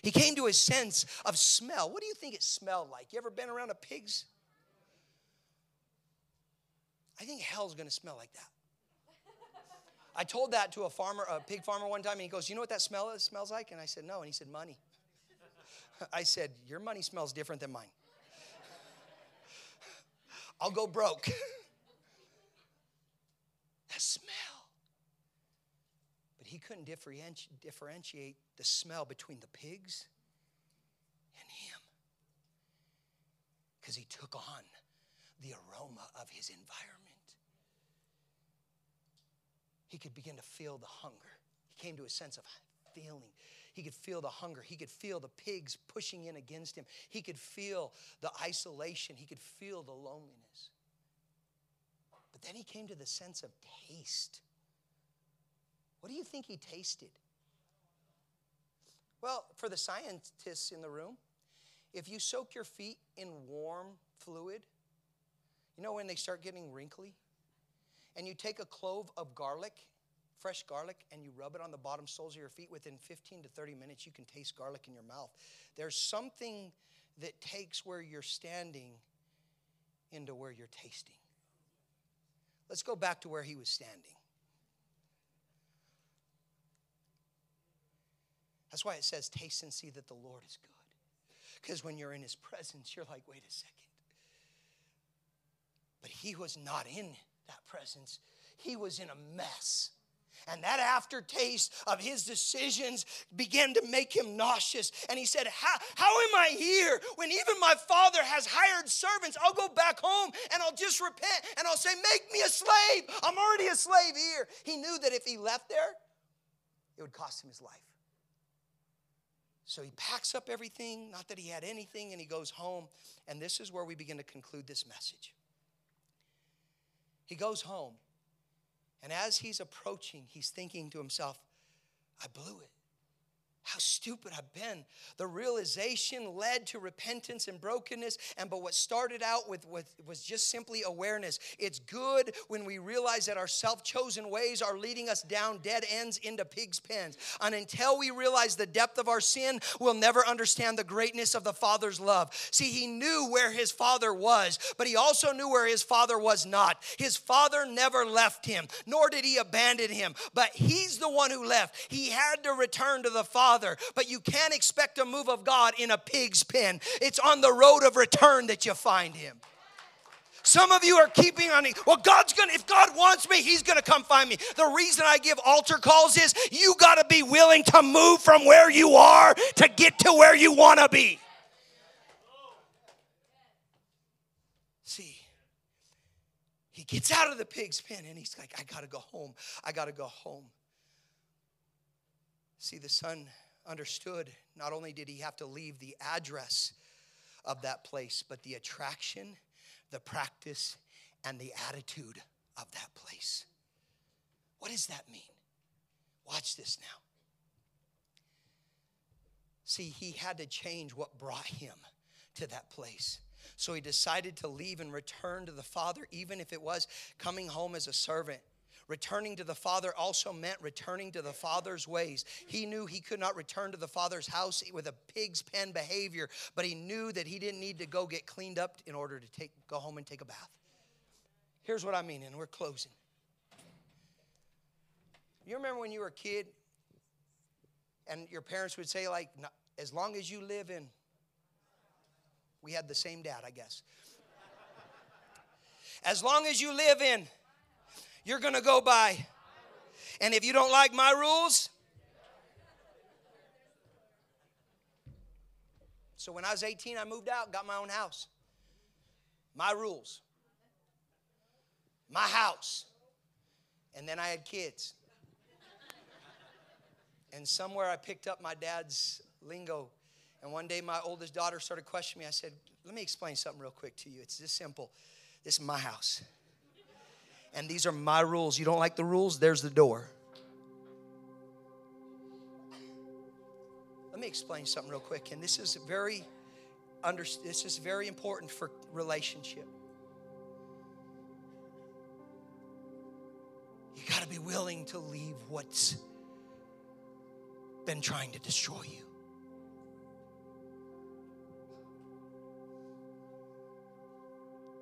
He came to a sense of smell. What do you think it smelled like? You ever been around a pig's? I think hell's to smell like that. I told that to a farmer, a pig farmer one time, and he goes, "You know what that smell is, smells like?" And I said, "No." And he said, "Money." I said, Your money smells different than mine. I'll go broke. that smell. But he couldn't differenti- differentiate the smell between the pigs and him because he took on the aroma of his environment. He could begin to feel the hunger. He came to a sense of feeling. He could feel the hunger. He could feel the pigs pushing in against him. He could feel the isolation. He could feel the loneliness. But then he came to the sense of taste. What do you think he tasted? Well, for the scientists in the room, if you soak your feet in warm fluid, you know when they start getting wrinkly? And you take a clove of garlic, fresh garlic, and you rub it on the bottom soles of your feet, within 15 to 30 minutes, you can taste garlic in your mouth. There's something that takes where you're standing into where you're tasting. Let's go back to where he was standing. That's why it says, Taste and see that the Lord is good. Because when you're in his presence, you're like, wait a second. But he was not in that presence, he was in a mess. And that aftertaste of his decisions began to make him nauseous. And he said, how, how am I here when even my father has hired servants? I'll go back home and I'll just repent and I'll say, Make me a slave. I'm already a slave here. He knew that if he left there, it would cost him his life. So he packs up everything, not that he had anything, and he goes home. And this is where we begin to conclude this message. He goes home, and as he's approaching, he's thinking to himself, I blew it. How stupid I've been. The realization led to repentance and brokenness. And but what started out with, with was just simply awareness. It's good when we realize that our self-chosen ways are leading us down dead ends into pig's pens. And until we realize the depth of our sin, we'll never understand the greatness of the Father's love. See, he knew where his father was, but he also knew where his father was not. His father never left him, nor did he abandon him, but he's the one who left. He had to return to the Father But you can't expect a move of God in a pig's pen. It's on the road of return that you find Him. Some of you are keeping on. Well, God's gonna. If God wants me, He's gonna come find me. The reason I give altar calls is you got to be willing to move from where you are to get to where you want to be. See, he gets out of the pig's pen and he's like, I gotta go home. I gotta go home. See, the son understood not only did he have to leave the address of that place, but the attraction, the practice, and the attitude of that place. What does that mean? Watch this now. See, he had to change what brought him to that place. So he decided to leave and return to the Father, even if it was coming home as a servant. Returning to the Father also meant returning to the Father's ways. He knew he could not return to the Father's house with a pig's pen behavior, but he knew that he didn't need to go get cleaned up in order to take, go home and take a bath. Here's what I mean, and we're closing. You remember when you were a kid and your parents would say, like, as long as you live in, we had the same dad, I guess. As long as you live in, you're going to go by. And if you don't like my rules, so when I was 18, I moved out, got my own house. My rules, my house. And then I had kids. And somewhere I picked up my dad's lingo. And one day my oldest daughter started questioning me. I said, Let me explain something real quick to you. It's this simple. This is my house and these are my rules. You don't like the rules? There's the door. Let me explain something real quick, and this is very under, this is very important for relationship. You got to be willing to leave what's been trying to destroy you.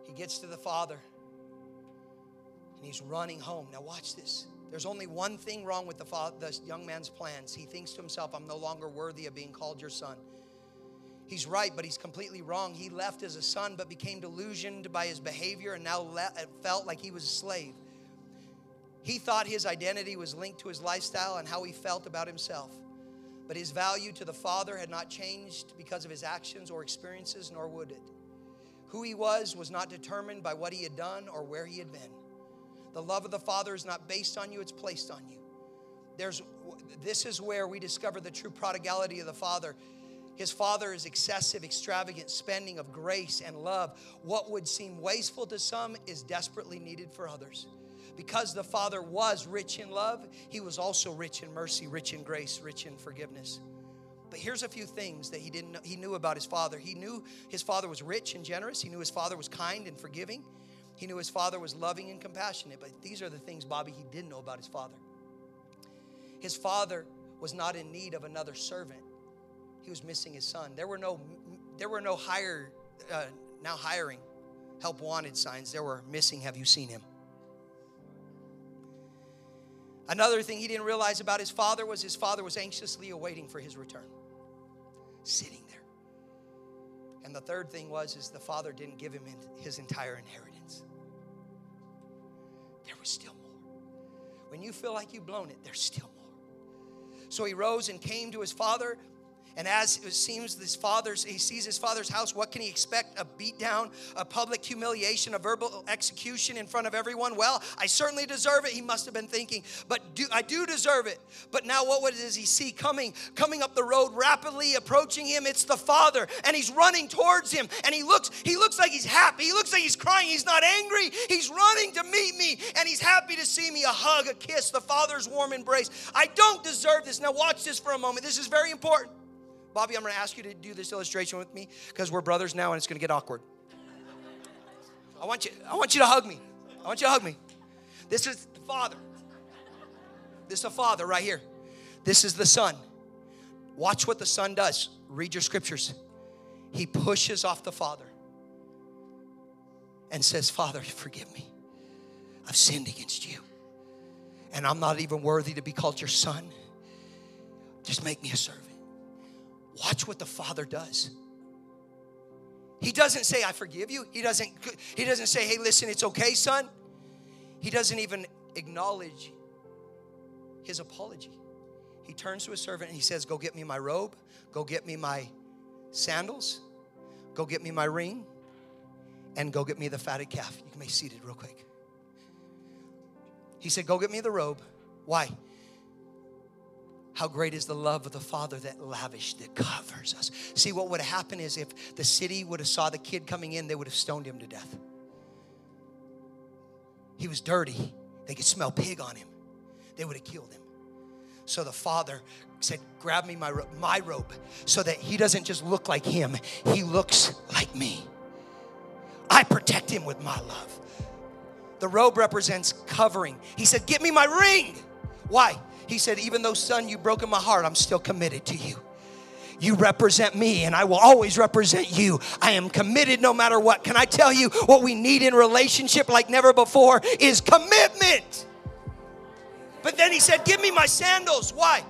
He gets to the Father and he's running home. Now, watch this. There's only one thing wrong with the, father, the young man's plans. He thinks to himself, I'm no longer worthy of being called your son. He's right, but he's completely wrong. He left as a son, but became delusioned by his behavior and now le- uh, felt like he was a slave. He thought his identity was linked to his lifestyle and how he felt about himself. But his value to the Father had not changed because of his actions or experiences, nor would it. Who he was was not determined by what he had done or where he had been. The love of the Father is not based on you, it's placed on you. There's, this is where we discover the true prodigality of the Father. His Father is excessive, extravagant spending of grace and love. What would seem wasteful to some is desperately needed for others. Because the Father was rich in love, He was also rich in mercy, rich in grace, rich in forgiveness. But here's a few things that he didn't know, he knew about his father. He knew his father was rich and generous. He knew his father was kind and forgiving. He knew his father was loving and compassionate. But these are the things, Bobby, he didn't know about his father. His father was not in need of another servant. He was missing his son. There were no there were no hire uh, now hiring help wanted signs. There were missing have you seen him? Another thing he didn't realize about his father was his father was anxiously awaiting for his return. Sitting. And the third thing was is the father didn't give him his entire inheritance. There was still more. When you feel like you've blown it, there's still more. So he rose and came to his father and as it seems his father's, he sees his father's house, what can he expect? A beatdown, a public humiliation, a verbal execution in front of everyone? Well, I certainly deserve it, he must have been thinking. But do, I do deserve it. But now what does he see coming, coming up the road, rapidly approaching him? It's the father, and he's running towards him. And he looks, he looks like he's happy. He looks like he's crying. He's not angry. He's running to meet me, and he's happy to see me. A hug, a kiss, the father's warm embrace. I don't deserve this. Now watch this for a moment. This is very important. Bobby, I'm going to ask you to do this illustration with me because we're brothers now and it's going to get awkward. I want you I want you to hug me. I want you to hug me. This is the father. This is the father right here. This is the son. Watch what the son does. Read your scriptures. He pushes off the father and says, Father, forgive me. I've sinned against you. And I'm not even worthy to be called your son. Just make me a servant. Watch what the Father does. He doesn't say, I forgive you. He doesn't, he doesn't say, hey, listen, it's okay, son. He doesn't even acknowledge his apology. He turns to his servant and he says, Go get me my robe, go get me my sandals, go get me my ring, and go get me the fatted calf. You can be seated real quick. He said, Go get me the robe. Why? How great is the love of the Father that lavished, that covers us. See, what would happen is if the city would have saw the kid coming in, they would have stoned him to death. He was dirty. They could smell pig on him. They would have killed him. So the father said, Grab me my, my robe so that he doesn't just look like him, he looks like me. I protect him with my love. The robe represents covering. He said, Get me my ring. Why? He said, Even though, son, you've broken my heart, I'm still committed to you. You represent me, and I will always represent you. I am committed no matter what. Can I tell you what we need in relationship like never before is commitment. But then he said, Give me my sandals. Why?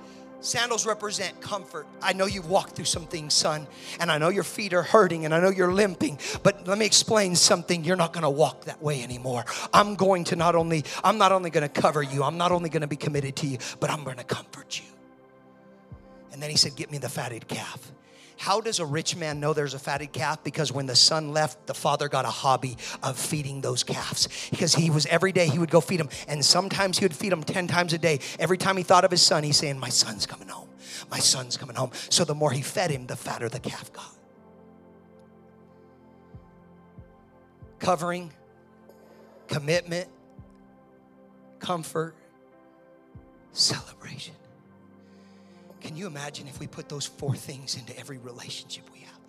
Sandals represent comfort. I know you've walked through some things, son, and I know your feet are hurting and I know you're limping, but let me explain something. You're not going to walk that way anymore. I'm going to not only I'm not only going to cover you, I'm not only going to be committed to you, but I'm going to comfort you. And then he said, "Get me the fatted calf." How does a rich man know there's a fatted calf? Because when the son left, the father got a hobby of feeding those calves. Because he was every day he would go feed them, and sometimes he would feed them 10 times a day. Every time he thought of his son, he's saying, My son's coming home. My son's coming home. So the more he fed him, the fatter the calf got. Covering, commitment, comfort, celebration. Can you imagine if we put those four things into every relationship we have?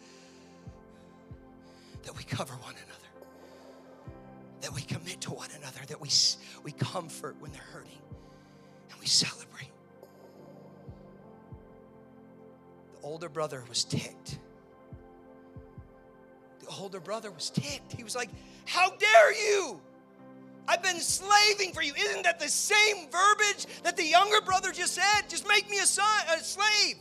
That we cover one another, that we commit to one another, that we, we comfort when they're hurting, and we celebrate. The older brother was ticked. The older brother was ticked. He was like, How dare you? I've been slaving for you. Isn't that the same verbiage that the younger brother just said? Just make me a son, a slave.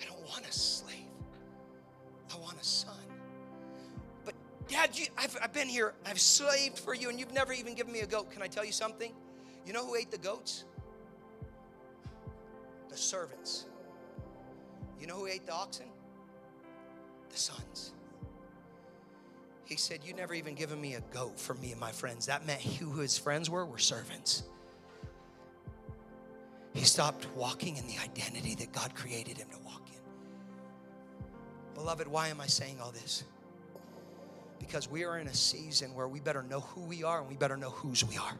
I don't want a slave. I want a son. But Dad, you, I've, I've been here. I've slaved for you, and you've never even given me a goat. Can I tell you something? You know who ate the goats? The servants. You know who ate the oxen? The sons. He said, You never even given me a goat for me and my friends. That meant who his friends were were servants. He stopped walking in the identity that God created him to walk in. Beloved, why am I saying all this? Because we are in a season where we better know who we are and we better know whose we are.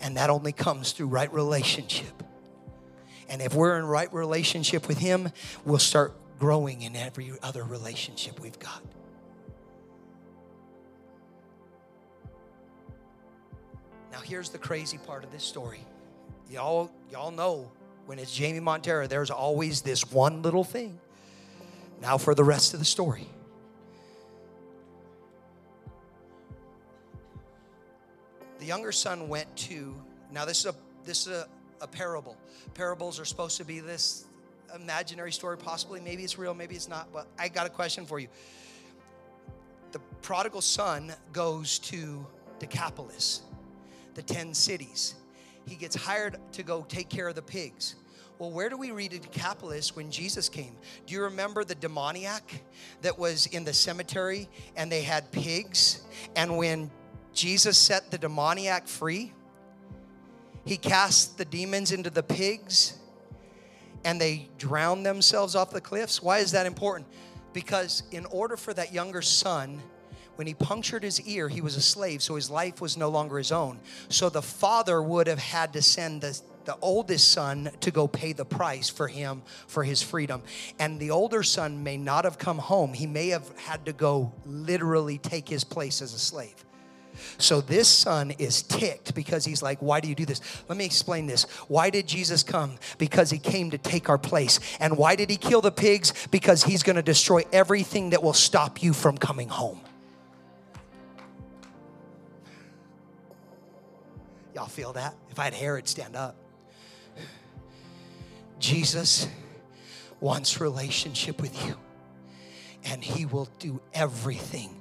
And that only comes through right relationship. And if we're in right relationship with Him, we'll start growing in every other relationship we've got. Now, here's the crazy part of this story. Y'all, y'all know when it's Jayme Montera, there's always this one little thing. Now, for the rest of the story. The younger son went to, now, this is a, this is a, a parable. Parables are supposed to be this imaginary story, possibly. Maybe it's real, maybe it's not. But I got a question for you. The prodigal son goes to Decapolis the 10 cities. He gets hired to go take care of the pigs. Well, where do we read in Decapolis when Jesus came? Do you remember the demoniac that was in the cemetery and they had pigs? And when Jesus set the demoniac free, he cast the demons into the pigs and they drowned themselves off the cliffs. Why is that important? Because in order for that younger son when he punctured his ear, he was a slave, so his life was no longer his own. So the father would have had to send the, the oldest son to go pay the price for him for his freedom. And the older son may not have come home. He may have had to go literally take his place as a slave. So this son is ticked because he's like, Why do you do this? Let me explain this. Why did Jesus come? Because he came to take our place. And why did he kill the pigs? Because he's going to destroy everything that will stop you from coming home. Y'all feel that? If I had hair, it'd stand up. Jesus wants relationship with you, and He will do everything,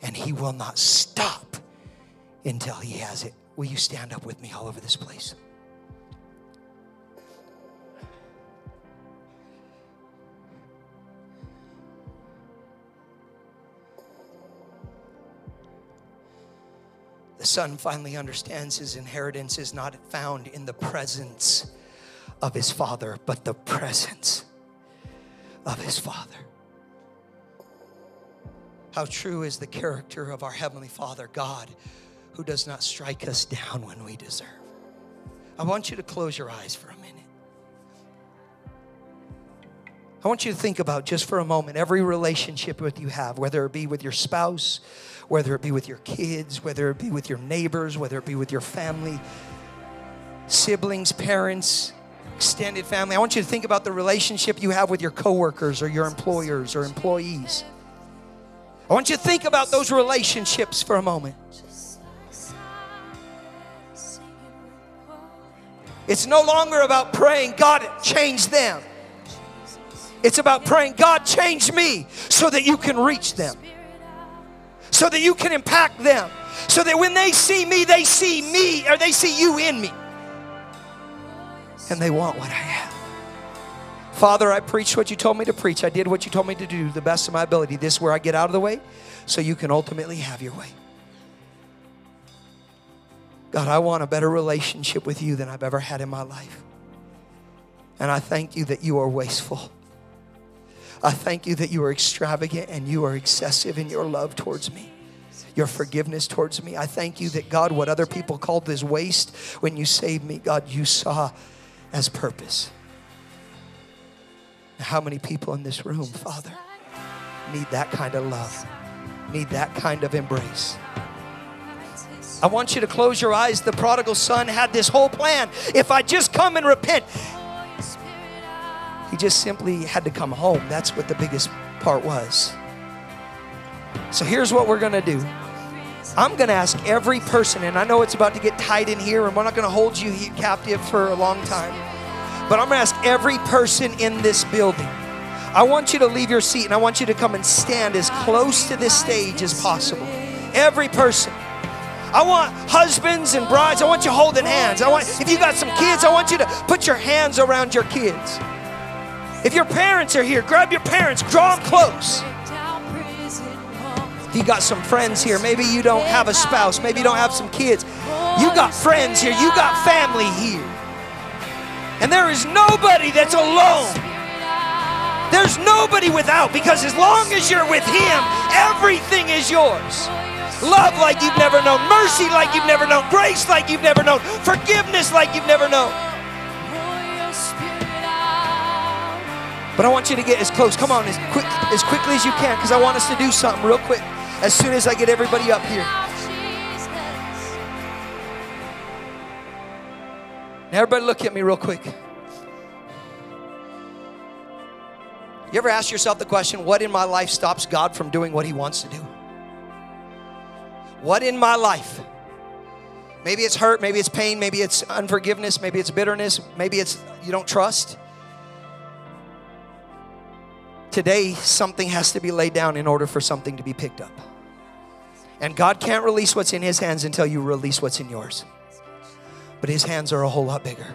and He will not stop until He has it. Will you stand up with me all over this place? The son finally understands his inheritance is not found in the presence of his father, but the presence of his father. How true is the character of our Heavenly Father, God, who does not strike us down when we deserve. I want you to close your eyes for a minute. I want you to think about just for a moment every relationship that you have, whether it be with your spouse, whether it be with your kids, whether it be with your neighbors, whether it be with your family, siblings, parents, extended family. I want you to think about the relationship you have with your coworkers or your employers or employees. I want you to think about those relationships for a moment. It's no longer about praying, God, change them. It's about praying, God, change me so that you can reach them so that you can impact them. So that when they see me, they see me or they see you in me. And they want what I have. Father, I preached what you told me to preach. I did what you told me to do the best of my ability. This is where I get out of the way so you can ultimately have your way. God, I want a better relationship with you than I've ever had in my life. And I thank you that you are wasteful. I thank you that you are extravagant and you are excessive in your love towards me, your forgiveness towards me. I thank you that, God, what other people called this waste, when you saved me, God, you saw as purpose. How many people in this room, Father, need that kind of love, need that kind of embrace? I want you to close your eyes. The prodigal son had this whole plan. If I just come and repent, he just simply had to come home. That's what the biggest part was. So here's what we're going to do. I'm going to ask every person, and I know it's about to get tight in here, and we're not going to hold you captive for a long time. But I'm gonna ask every person in this building. I want you to leave your seat and I want you to come and stand as close to this stage as possible. Every person. I want husbands and brides, I want you holding hands. I want if you got some kids, I want you to put your hands around your kids. If your parents are here, grab your parents, draw them close. If you got some friends here, maybe you don't have a spouse, maybe you don't have some kids. You got friends here, you got family here. And there is nobody that's alone. There's nobody without because as long as you're with Him, everything is yours. Love like you've never known, mercy like you've never known, grace like you've never known, forgiveness like you've never known. But I want you to get as close. Come on, as quick as quickly as you can, because I want us to do something real quick as soon as I get everybody up here. Now, everybody, look at me real quick. You ever ask yourself the question, what in my life stops God from doing what He wants to do? What in my life? Maybe it's hurt, maybe it's pain, maybe it's unforgiveness, maybe it's bitterness, maybe it's you don't trust. Today, something has to be laid down in order for something to be picked up. And God can't release what's in His hands until you release what's in yours. But His hands are a whole lot bigger.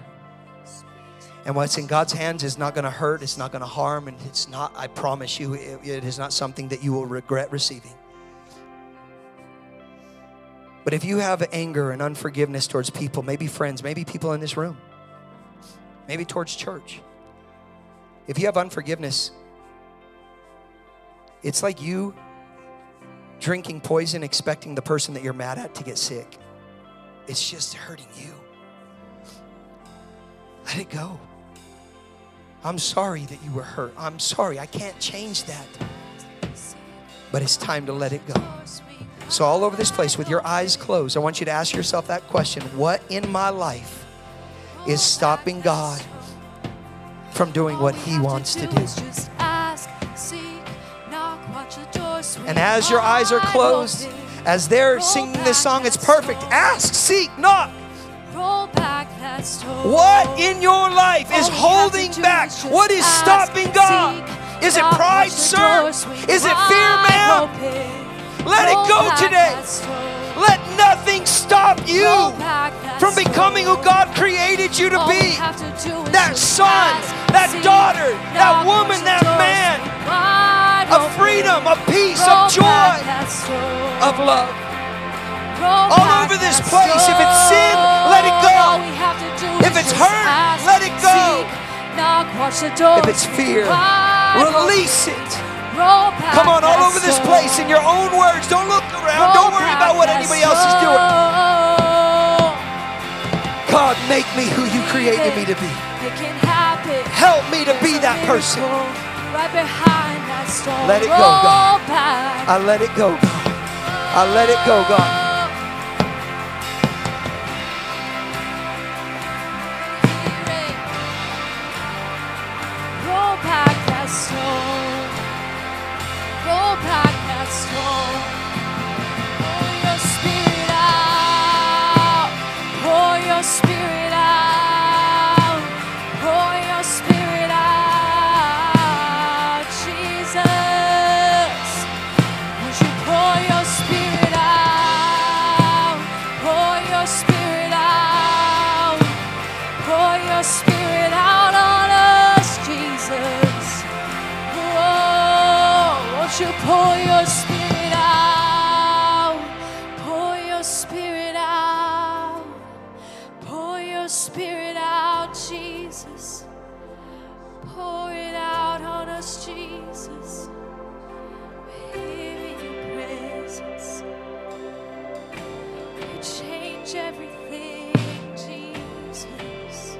And what's in God's hands is not going to hurt, it's not going to harm, and it's not, I promise you, it, it is not something that you will regret receiving. But if you have anger and unforgiveness towards people, maybe friends, maybe people in this room, maybe towards church, if you have unforgiveness, it's like you drinking poison expecting the person that you're mad at to get sick. It's just hurting you. Let it go. I'm sorry that you were hurt. I'm sorry. I can't change that. But it's time to let it go. So, all over this place, with your eyes closed, I want you to ask yourself that question What in my life is stopping God from doing what He wants to do? And as your eyes are closed, as they're singing this song, it's perfect. Ask, seek, knock. What in your life is holding back? What is stopping God? Is it pride, sir? Is it fear, ma'am? Let it go today. Let nothing stop you from becoming who God created you to be. That son, that daughter, that woman, that man freedom, of peace, of joy, of love. All over this place. If it's sin, let it go. If it's hurt, let it go. If it's fear, release it. Come on, all over this place in your own words. Don't look around. Don't worry about what anybody else is doing. God, make me who you created me to be. Help me to be that person. Let it go, God. I let it go, God. I let it go, God. Roll back that stone. Roll back that stone. Pour your spirit out. Pour your spirit everything, Jesus.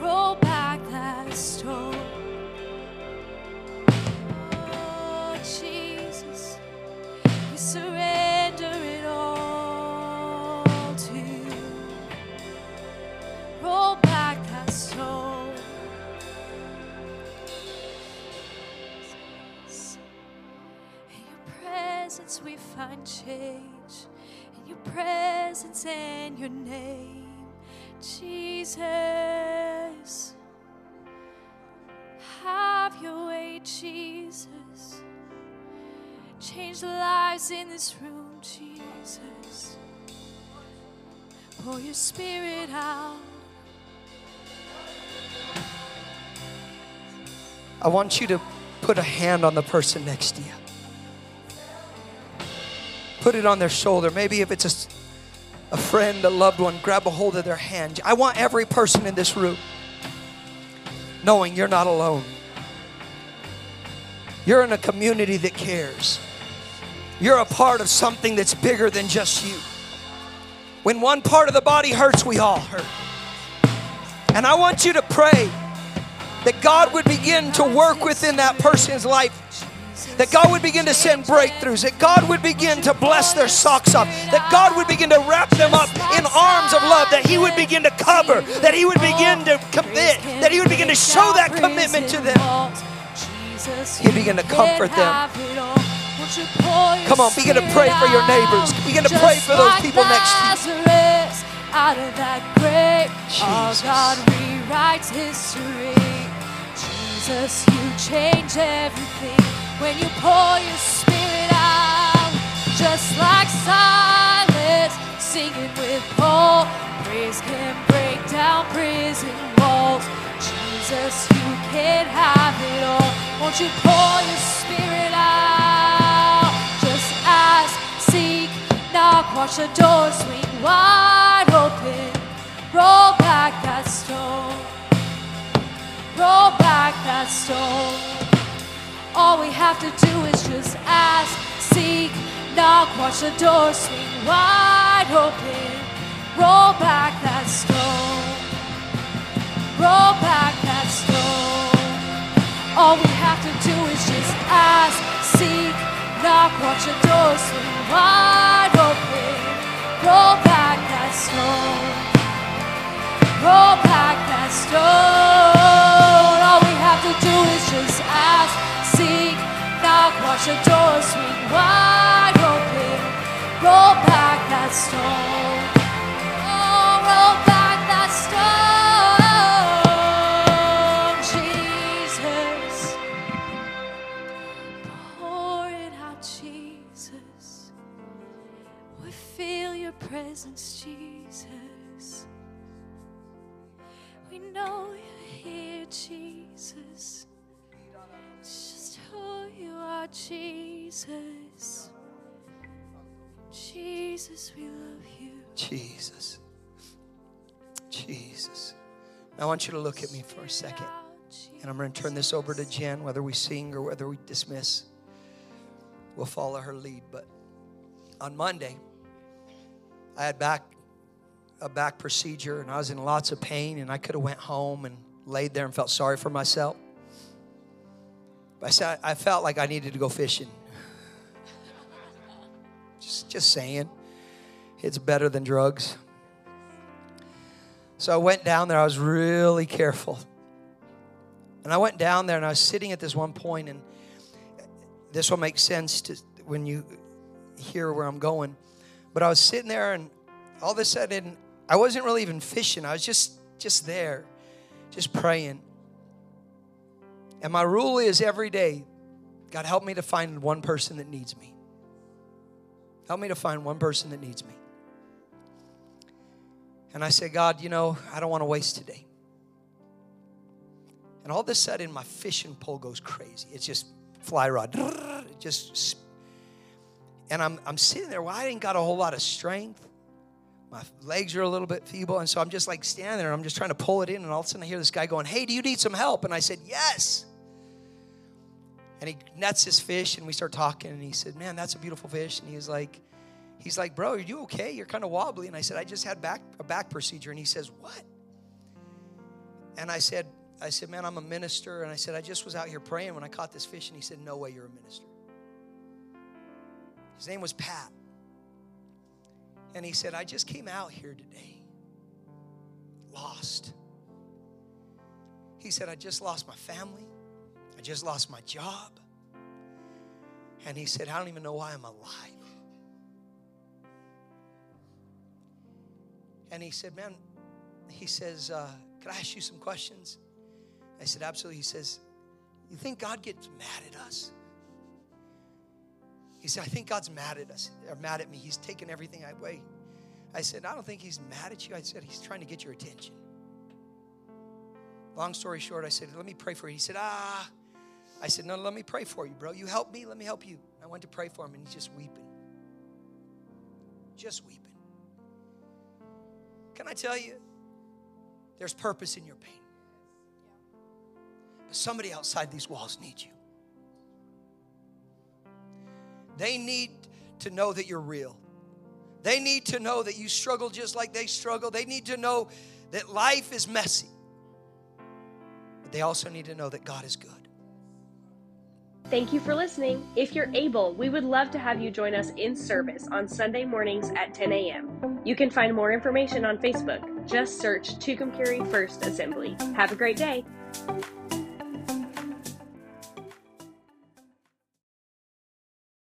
Roll back lives in this room, Jesus. Pour your spirit out. I want you to put a hand on the person next to you. Put it on their shoulder. Maybe if it's a friend, a loved one, grab a hold of their hand. I want every person in this room knowing you're not alone. You're in a community that cares. You're a part of something that's bigger than just you. When one part of the body hurts, we all hurt. And I want you to pray that God would begin to work within that person's life. That God would begin to send breakthroughs. That God would begin to bless their socks off. That God would begin to wrap them up in arms of love. That He would begin to cover. That He would begin to commit. That He would begin to show that commitment to them. He'd begin to comfort them. Come on, begin to pray for your neighbors. Begin to pray for those people next to you. Out of that grave, our Jesus. God rewrites history. Jesus, you change everything when you pour your spirit out. Just like Silas singing with Paul, praise can break down prison walls. Jesus, you can have it all. Won't you pour your spirit out? Watch the door swing wide open. Roll back that stone. Roll back that stone. All we have to do is just ask, seek, knock, watch the door swing wide open. Roll back that stone. Roll back that stone. All we have to do is just ask, seek, knock, watch the door swing wide. Roll back that stone. Roll back that stone. All we have to do is just ask, seek, knock, the wide open. Roll back that stone. Presence, Jesus. We know you're here, Jesus. It's just who you are, Jesus. Jesus, we love you. Jesus. Jesus. I want you to look at me for a second. And I'm going to turn this over to Jen, whether we sing or whether we dismiss. We'll follow her lead. But on Monday, I had back a back procedure and I was in lots of pain and I could have went home and laid there and felt sorry for myself. But I said I felt like I needed to go fishing. Just just saying. It's better than drugs. So I went down there. I was really careful. And I went down there and I was sitting at this one point, and this will make sense to when you hear where I'm going. But I was sitting there, and all of a sudden, I wasn't really even fishing. I was just just there, just praying. And my rule is every day, God help me to find one person that needs me. Help me to find one person that needs me. And I said, God, you know, I don't want to waste today. And all of a sudden, my fishing pole goes crazy. It's just fly rod. Just, and I'm, I'm sitting there. Well, I ain't got a whole lot of strength. My legs are a little bit feeble. And so I'm just like standing there. And I'm just trying to pull it in. And all of a sudden, I hear this guy going, Hey, do you need some help? And I said, Yes. And he nets his fish. And we start talking. And he said, Man, that's a beautiful fish. And he was like, He's like, bro, are you okay? You're kind of wobbly. And I said, I just had back a back procedure. And he says, What? And I said, I said, man, I'm a minister. And I said, I just was out here praying when I caught this fish. And he said, No way, you're a minister. His name was Pat. And he said, I just came out here today, lost. He said, I just lost my family. I just lost my job. And he said, I don't even know why I'm alive. And he said, Man, he says, uh, Could I ask you some questions? I said, Absolutely. He says, You think God gets mad at us? He said, I think God's mad at us, or mad at me. He's taken everything away. I said, I don't think he's mad at you. I said, he's trying to get your attention. Long story short, I said, let me pray for you. He said, ah. I said, no, let me pray for you, bro. You help me, let me help you. I went to pray for him, and he's just weeping. Just weeping. Can I tell you? There's purpose in your pain. But somebody outside these walls needs you. They need to know that you're real. They need to know that you struggle just like they struggle. They need to know that life is messy. But they also need to know that God is good. Thank you for listening. If you're able, we would love to have you join us in service on Sunday mornings at 10 a.m. You can find more information on Facebook. Just search Tucumcari First Assembly. Have a great day.